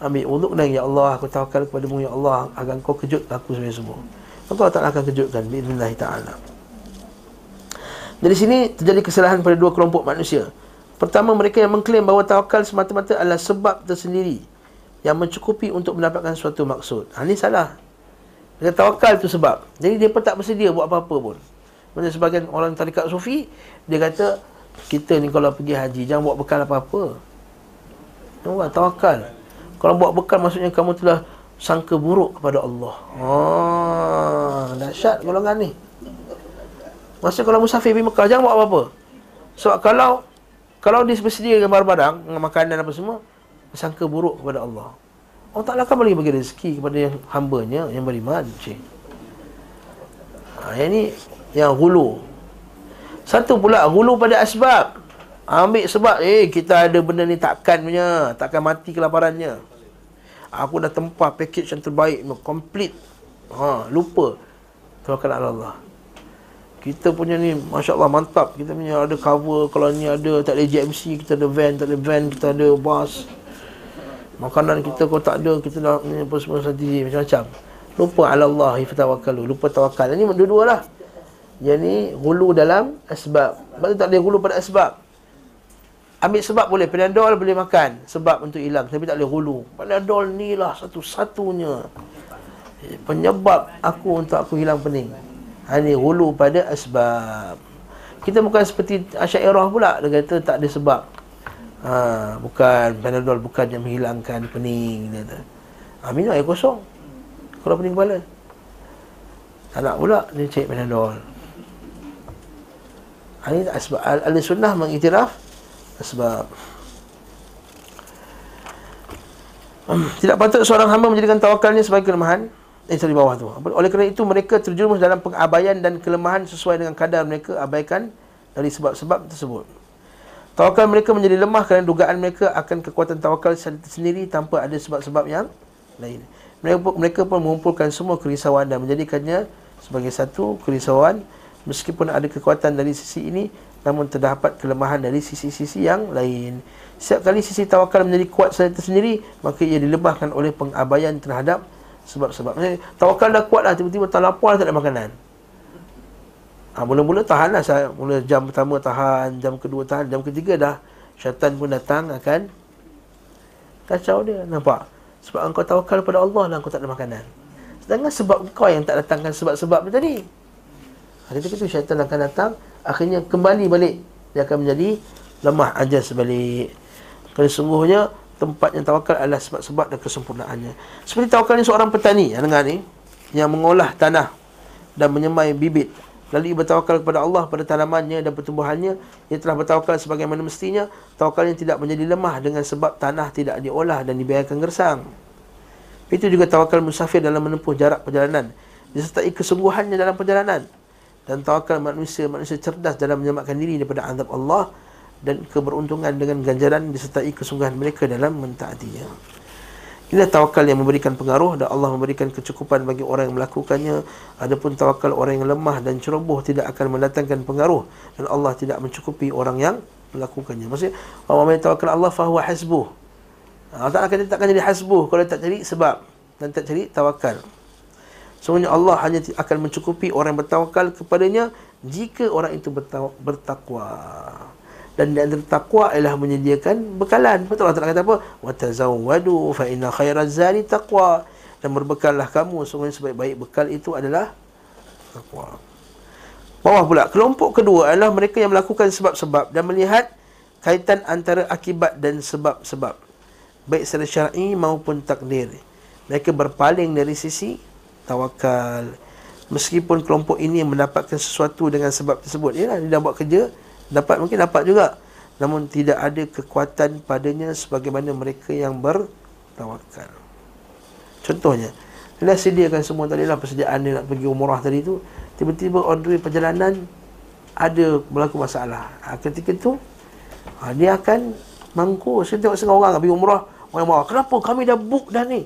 ambil uduk dan Ya Allah, aku tawakal kepada mu Ya Allah, agar kau kejut aku sebagai subuh. Allah Ta'ala akan kejutkan Bismillah Ta'ala. Dari sini terjadi kesalahan pada dua kelompok manusia. Pertama mereka yang mengklaim bahawa tawakal semata-mata adalah sebab tersendiri Yang mencukupi untuk mendapatkan suatu maksud. Ha, Ini salah. Dia tawakal itu sebab. Jadi dia pun tak bersedia buat apa-apa pun. Macam sebagian orang tarikat sufi Dia kata Kita ni kalau pergi haji Jangan buat bekal apa-apa. Buat tawakal. Kalau buat bekal maksudnya kamu telah sangka buruk kepada Allah. Oh, dahsyat golongan ni. Masa kalau musafir pergi Mekah jangan buat apa-apa. Sebab kalau kalau dia bersedia dengan barang-barang, dengan makanan apa semua, sangka buruk kepada Allah. Allah Ta'ala akan boleh bagi rezeki kepada yang hambanya yang beriman. Cik. Ha, yang ni yang hulu. Satu pula hulu pada asbab. Ambil sebab eh kita ada benda ni takkan punya, takkan mati kelaparannya. Aku dah tempah package yang terbaik Complete. Ha, Lupa. Tawakal ala Allah. Kita punya ni Masya Allah mantap. Kita punya ada cover Kalau ni ada Tak ada GMC Kita ada van Tak ada van Kita ada bus Makanan kita kalau tak ada Kita dah ni apa semua sendiri Macam-macam. Lupa ala Allah Ifatawakalu Lupa tawakal Ini dua-dua lah. Yang ni Hulu dalam Asbab. Sebab tak ada hulu pada asbab Ambil sebab boleh. Panadol boleh makan. Sebab untuk hilang. Tapi tak boleh hulu. Panadol ni lah satu-satunya Penyebab aku untuk aku hilang pening. Ini hulu pada asbab. Kita bukan seperti Asyairah pula. Dia kata tak ada sebab. Ha, Bukan. Panadol bukan yang menghilangkan pening. Dia kata. Ha, Minum air kosong. Kalau pening kepala. Tak nak pula Dia cek Panadol Ini asbab. Al-Sunnah mengiktiraf sebab um, Tidak patut seorang hamba menjadikan tawakalnya sebagai kelemahan. Eh, di bawah tu. Oleh kerana itu mereka terjerumus dalam pengabayan dan kelemahan sesuai dengan kadar mereka Abaikan dari sebab-sebab tersebut. Tawakal mereka menjadi lemah kerana dugaan mereka akan kekuatan tawakal sendiri tanpa ada sebab-sebab yang lain. Mereka, mereka pun mengumpulkan semua kerisauan dan menjadikannya sebagai satu kerisauan. Meskipun ada kekuatan dari sisi ini namun terdapat kelemahan dari sisi-sisi yang lain. Setiap kali sisi tawakal menjadi kuat secara tersendiri, maka ia dilemahkan oleh pengabaian terhadap sebab-sebab. Maksudnya, tawakal dah kuat lah, tiba-tiba tak lapar tak ada makanan. Ha, mula-mula tahan lah, saya, mula jam pertama tahan, jam kedua tahan, jam ketiga dah syaitan pun datang akan kacau dia, nampak? Sebab engkau tawakal pada Allah lah, engkau tak ada makanan. Sedangkan sebab engkau yang tak datangkan sebab-sebab tadi. Ha, ketika itu syaitan akan datang, akhirnya kembali balik dia akan menjadi lemah aja sebalik kerana sungguhnya tempat yang tawakal adalah sebab-sebab dan kesempurnaannya. Seperti tawakal ni seorang petani yang dengar ni yang mengolah tanah dan menyemai bibit. Lalu ia bertawakal kepada Allah pada tanamannya dan pertumbuhannya. Ia telah bertawakal sebagaimana mestinya tawakalnya tidak menjadi lemah dengan sebab tanah tidak diolah dan dibiarkan gersang. Itu juga tawakal musafir dalam menempuh jarak perjalanan disertai kesungguhannya dalam perjalanan dan tawakal manusia manusia cerdas dalam menyelamatkan diri daripada azab Allah dan keberuntungan dengan ganjaran disertai kesungguhan mereka dalam mentaatinya. Inilah tawakal yang memberikan pengaruh dan Allah memberikan kecukupan bagi orang yang melakukannya. Adapun tawakal orang yang lemah dan ceroboh tidak akan mendatangkan pengaruh dan Allah tidak mencukupi orang yang melakukannya. Maksudnya, orang yang tawakal Allah fahuwa hasbuh. Allah Ta'ala kata tak akan jadi hasbuh kalau tak cari sebab dan tak cari tawakal. Sebenarnya Allah hanya akan mencukupi orang yang bertawakal kepadanya jika orang itu bertakwa dan di antara takwa ialah menyediakan bekalan. Betul Allah Taala kata apa? Fa inna khairaz zadi taqwa. Dan berbekallah kamu sungguh sebaik-baik bekal itu adalah takwa. Bawah pula kelompok kedua adalah mereka yang melakukan sebab-sebab dan melihat kaitan antara akibat dan sebab-sebab baik secara syar'i maupun takdir. Mereka berpaling dari sisi tawakal. Meskipun kelompok ini mendapatkan sesuatu dengan sebab tersebut, yalah dia dah buat kerja, Dapat mungkin dapat juga. Namun tidak ada kekuatan padanya Sebagaimana mereka yang bertawakal. Contohnya Dia sediakan semua tadi lah Persediaan dia nak pergi umrah tadi tu. Tiba-tiba on the perjalanan Ada berlaku masalah. Ha, Ketika tu ha, Dia akan mangku Saya tengok setengah orang pergi umrah Orang marah Kenapa kami dah book dah ni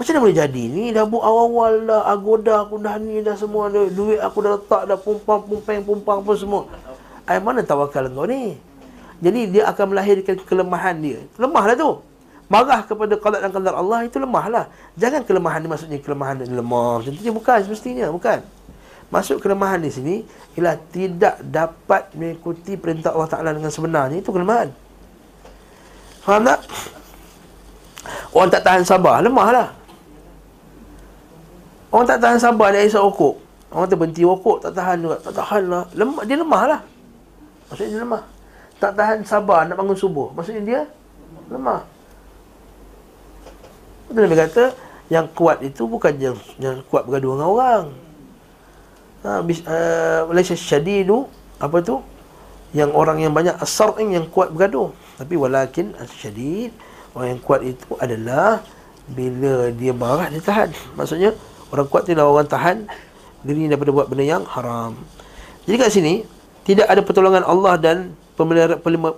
macam mana boleh jadi ni dah book awal-awal dah agoda aku dah ni dah semua dah, duit aku dah letak dah pumpang pumpang pun semua Ai mana tawakal kau ni? Jadi dia akan melahirkan kelemahan dia. Lemahlah tu. Marah kepada qada dan qadar Allah itu lemahlah. Jangan kelemahan ni maksudnya kelemahan dia lemah. Macam tu bukan semestinya, bukan. Masuk kelemahan di sini ialah tidak dapat mengikuti perintah Allah Taala dengan sebenarnya itu kelemahan. Faham tak? Orang tak tahan sabar, lemahlah. Orang tak tahan sabar dia isap rokok. Orang terberhenti rokok, tak tahan juga. Tak tahan lah. Lemah, dia lemah lah. Maksudnya dia lemah. Tak tahan sabar nak bangun subuh. Maksudnya dia lemah. Betul Nabi kata, yang kuat itu bukan yang, yang kuat bergaduh dengan orang. Ha, bis, uh, Malaysia syadidu, apa tu? Yang orang yang banyak asar'in yang kuat bergaduh. Tapi walakin syadid, orang yang kuat itu adalah bila dia marah, dia tahan. Maksudnya, orang kuat itu adalah orang tahan diri daripada buat benda yang haram. Jadi kat sini, tidak ada pertolongan Allah dan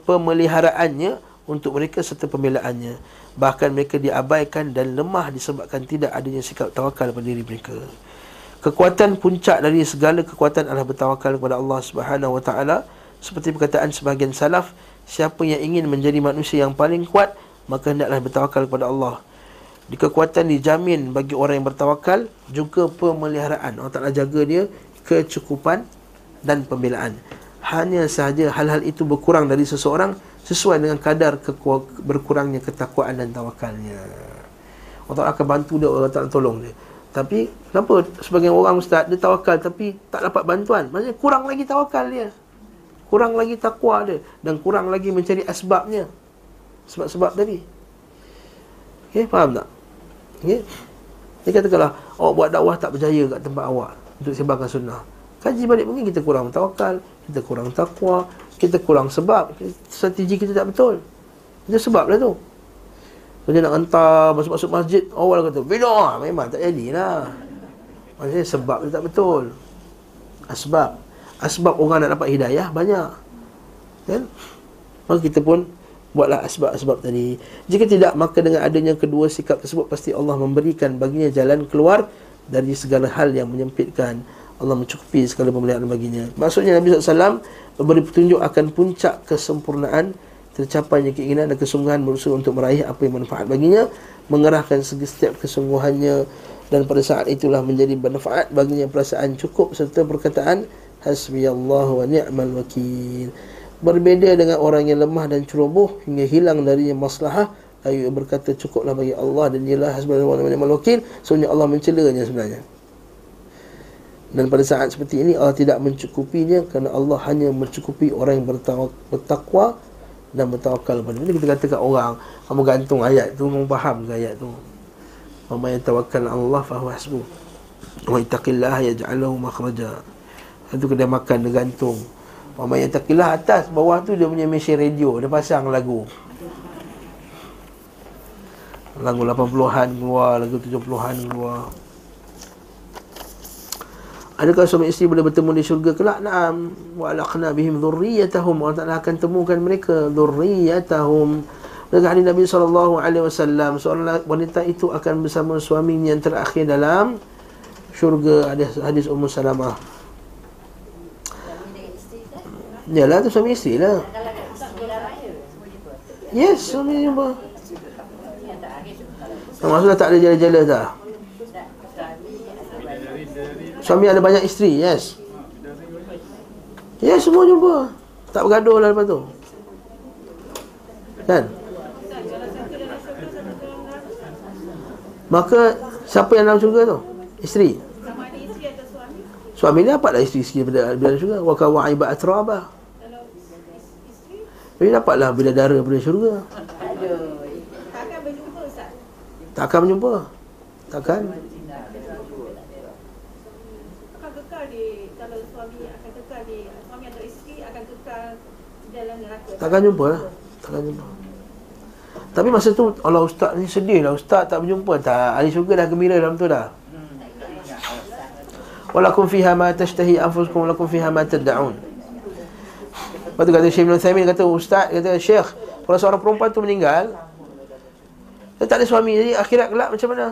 pemeliharaannya untuk mereka serta pembelaannya. Bahkan mereka diabaikan dan lemah disebabkan tidak adanya sikap tawakal pada diri mereka. Kekuatan puncak dari segala kekuatan adalah bertawakal kepada Allah Subhanahu wa taala. Seperti perkataan sebahagian salaf siapa yang ingin menjadi manusia yang paling kuat maka hendaklah bertawakal kepada Allah kekuatan dijamin bagi orang yang bertawakal juga pemeliharaan Allah Taala jaga dia kecukupan dan pembelaan. Hanya sahaja hal-hal itu berkurang dari seseorang sesuai dengan kadar berkurangnya ketakwaan dan tawakalnya. Allah akan bantu dia, Allah Ta'ala tolong dia. Tapi, kenapa sebagian orang ustaz, dia tawakal tapi tak dapat bantuan? Maksudnya, kurang lagi tawakal dia. Kurang lagi takwa dia. Dan kurang lagi mencari asbabnya. Sebab-sebab tadi. Okay, faham tak? Okay? Dia kata kalau awak buat dakwah tak berjaya kat tempat awak untuk sebarkan sunnah. Kaji balik mungkin kita kurang tawakal, kita kurang takwa, kita kurang sebab, strategi kita tak betul. Itu sebab lah tu. Kalau nak hantar masuk-masuk masjid, awal kata, Bina, memang tak jadilah. Maksudnya sebab itu tak betul. Asbab. Asbab orang nak dapat hidayah banyak. Kan? Maka kita pun buatlah asbab-asbab tadi. Jika tidak, maka dengan adanya kedua sikap tersebut, pasti Allah memberikan baginya jalan keluar dari segala hal yang menyempitkan Allah mencukupi segala pemeliharaan baginya. Maksudnya Nabi SAW memberi petunjuk akan puncak kesempurnaan tercapainya keinginan dan kesungguhan berusaha untuk meraih apa yang manfaat baginya, mengerahkan segi setiap kesungguhannya dan pada saat itulah menjadi manfaat baginya perasaan cukup serta perkataan hasbiyallah wa ni'mal wakil. Berbeza dengan orang yang lemah dan ceroboh hingga hilang darinya maslahah Ayu berkata cukuplah bagi Allah dan ialah hasbiyallah wa ni'mal wakil. Sebenarnya Allah mencelanya sebenarnya. Dan pada saat seperti ini Allah tidak mencukupinya kerana Allah hanya mencukupi orang yang bertakwa dan bertawakal pada Jadi kita kata kat orang kamu gantung ayat tu kamu faham ke ayat tu. Wa may tawakkal Allah fa huwa hasbuh. Wa ittaqillah yaj'alahu makhraja. Itu kena makan dia gantung. Wa may yattaqillah atas bawah tu dia punya mesin radio dia pasang lagu. Lagu 80-an keluar, lagu 70-an keluar. Adakah suami isteri boleh bertemu di syurga kelak? Naam. Wa alaqna bihim dhurriyyatahum. Allah Ta'ala akan temukan mereka dhurriyyatahum. Dengan hadis Nabi wasallam, seorang wanita itu akan bersama suaminya yang terakhir dalam syurga. Hadis hadis Ummu Salamah. Yalah tu suami isteri lah. Yes, suami jumpa. Maksudnya tak ada jala-jala tak? Suami ada banyak isteri, yes. Yes, semua jumpa. Tak bergaduh lah lepas tu. Kan? Maka siapa yang dalam syurga tu? Isteri. Sama ada isteri atau suami. Ni dapatlah isteri-isteri pada dalam syurga. Wa kawaiba atraba. Kalau isteri, Jadi dapatlah bidadara pada syurga. takkan berjumpa Ustaz. Takkan berjumpa. Takkan. Akan kekal di, kalau suami akan kekal di, suami atau isteri akan kekal di dalam neraka. Takkan jumpa lah. Takkan jumpa. Tapi masa tu Allah ustaz ni sedih lah Ustaz tak berjumpa tak Ahli syurga dah gembira dalam tu dah Walakum fiha ma tashtahi anfusukum Walakum fiha ma tada'un Lepas tu kata Syekh Ibn Thaymin kata Ustaz kata Syekh Kalau seorang perempuan tu meninggal Dia tak ada suami Jadi akhirat kelak macam mana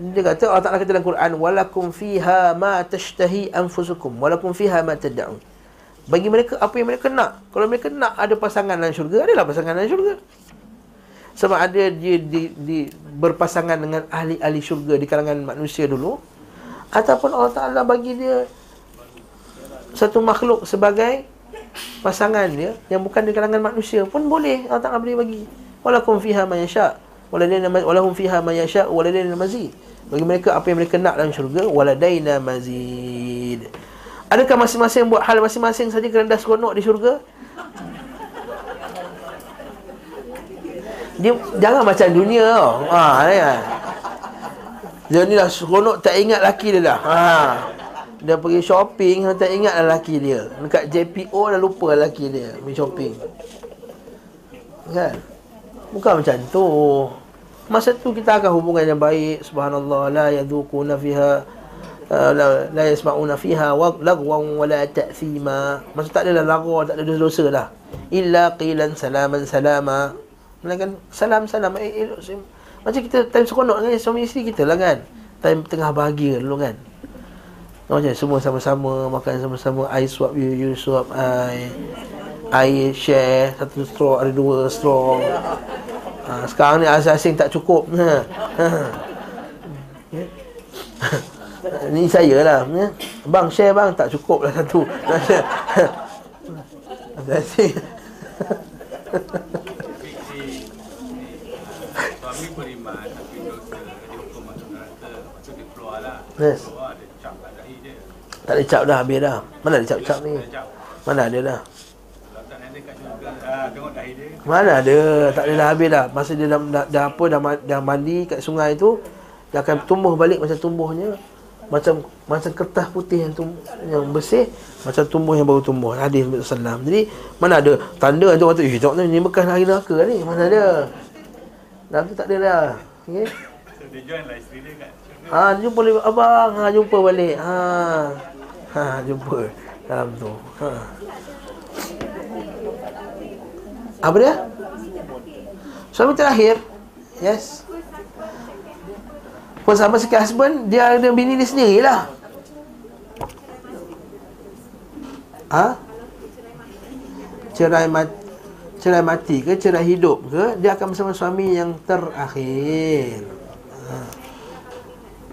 dia kata Allah Ta'ala kata dalam Quran Walakum fiha ma tashtahi anfusukum Walakum fiha ma tada'un bagi mereka apa yang mereka nak. Kalau mereka nak ada pasangan dalam syurga, adalah pasangan dalam syurga. Sebab ada dia di, di berpasangan dengan ahli-ahli syurga di kalangan manusia dulu ataupun Allah Taala bagi dia satu makhluk sebagai pasangan dia yang bukan di kalangan manusia pun boleh Allah Taala boleh bagi. Walakum fiha ma yasha. Waladaina walahum fiha ma yasha waladaina mazid. Bagi mereka apa yang mereka nak dalam syurga, waladaina mazid. Adakah masing-masing buat hal masing-masing saja kerana dah seronok di syurga? Dia jangan macam dunia tau. Ha, ya. Dia ni dah seronok tak ingat laki dia dah. Ha. Dia pergi shopping tak ingat lah laki dia. Dekat JPO dah lupa laki dia pergi shopping. Kan? Bukan macam tu. Masa tu kita akan hubungan yang baik. Subhanallah la yadhuquna fiha Uh, la, la yasma'una fiha lagwan wala ta'thima maksud tak ada lagu tak ada dosa-dosa lah illa qilan salaman salama melainkan salam salam eh, eh, eh, macam kita time seronok dengan suami isteri kita lah kan. Time tengah bahagia dulu kan. Macam semua sama-sama makan sama-sama I swap you you swap I I share satu straw ada dua straw. Ha, sekarang ni asing-asing tak cukup. Ha. Ha. Ni saya lah ya. Bang share bang Tak cukup lah satu. Kasih Suami beriman tapi dosa dia hukum masuk neraka. Lepas tu dia keluar lah. Yes. Tak ada cap dah habis dah. Mana ada cap-cap ni. Mana ada dah? Ah. Mana ada? Tak ada dah habis dah. Masa dia dah, dah, dah apa dah, dah mandi kat sungai tu Dia akan tumbuh balik macam tumbuhnya. Macam macam kertas putih yang tum, yang bersih macam tumbuh yang baru tumbuh. Hadis Nabi sallam jadi mana ada tanda tu kata eh tengok ni bekas hari neraka ni. Mana ada? Dalam tu tak ada dah. Okey? Dia join lah isteri dia kat. Ha jumpa balik abang. Ha jumpa balik. Ha. Ha jumpa. Dalam tu. Ha. Apa dia? Suami terakhir. Yes. Pun sama sekali husband Dia ada bini dia sendirilah. Ha? Cerai mati Cerai mati ke cerai hidup ke Dia akan bersama suami yang terakhir. Ha.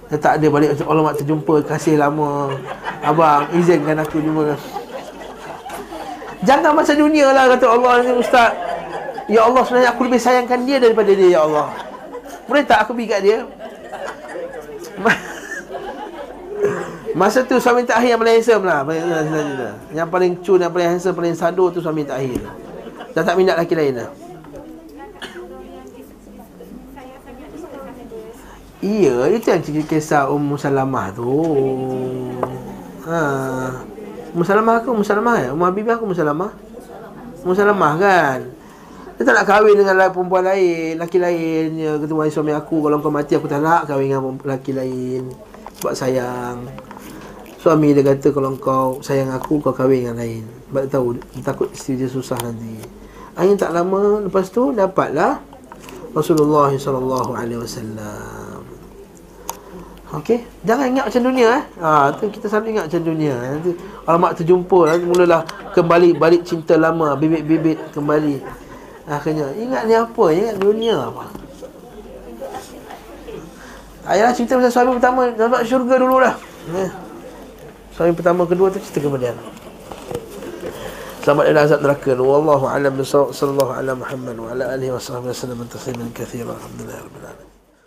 Dia tak ada balik Allah mak terjumpa Kasih lama. Abang izinkan aku jumpa. Jangan macam dunia lah Kata Allah ni ustaz. Ya Allah sebenarnya aku lebih sayangkan dia Daripada dia ya Allah. Boleh tak aku pergi kat dia? Masa tu suami terakhir yang paling handsome lah. Yang paling cun, yang paling handsome, paling sado tu suami terakhir Dah tak minat lelaki lain lah Iya, itu yang cerita kisah Ummu Salamah tu ha. Ummu Salamah aku, Ummu Salamah ya? Ummu Habibah aku, Ummu Salamah Ummu Salamah kan Dia tak nak kahwin dengan perempuan lain Lelaki lain ya, wahai suami aku Kalau kau mati aku tak nak kahwin dengan lelaki lain Sebab sayang Suami dia kata kalau kau sayang aku kau kahwin dengan lain. Sebab dia tahu dia takut isteri dia susah nanti. Akhirnya tak lama lepas tu dapatlah Rasulullah wasallam. Okey, jangan ingat macam dunia eh. Ha, tu kita selalu ingat macam dunia. Nanti alamak terjumpa nanti mulalah kembali balik cinta lama, bibit-bibit kembali. Akhirnya ingat ni apa? Ingat dunia apa? Ayah cerita pasal suami pertama dapat syurga dulu dah. Eh. Suami pertama kedua tu cerita kemudian. Selamat dari azab neraka. Wallahu a'lam bishawab. Sallallahu ala Muhammad wa ala alihi wa sahbihi wasallam tasliman katsiran. Alhamdulillah rabbil alamin.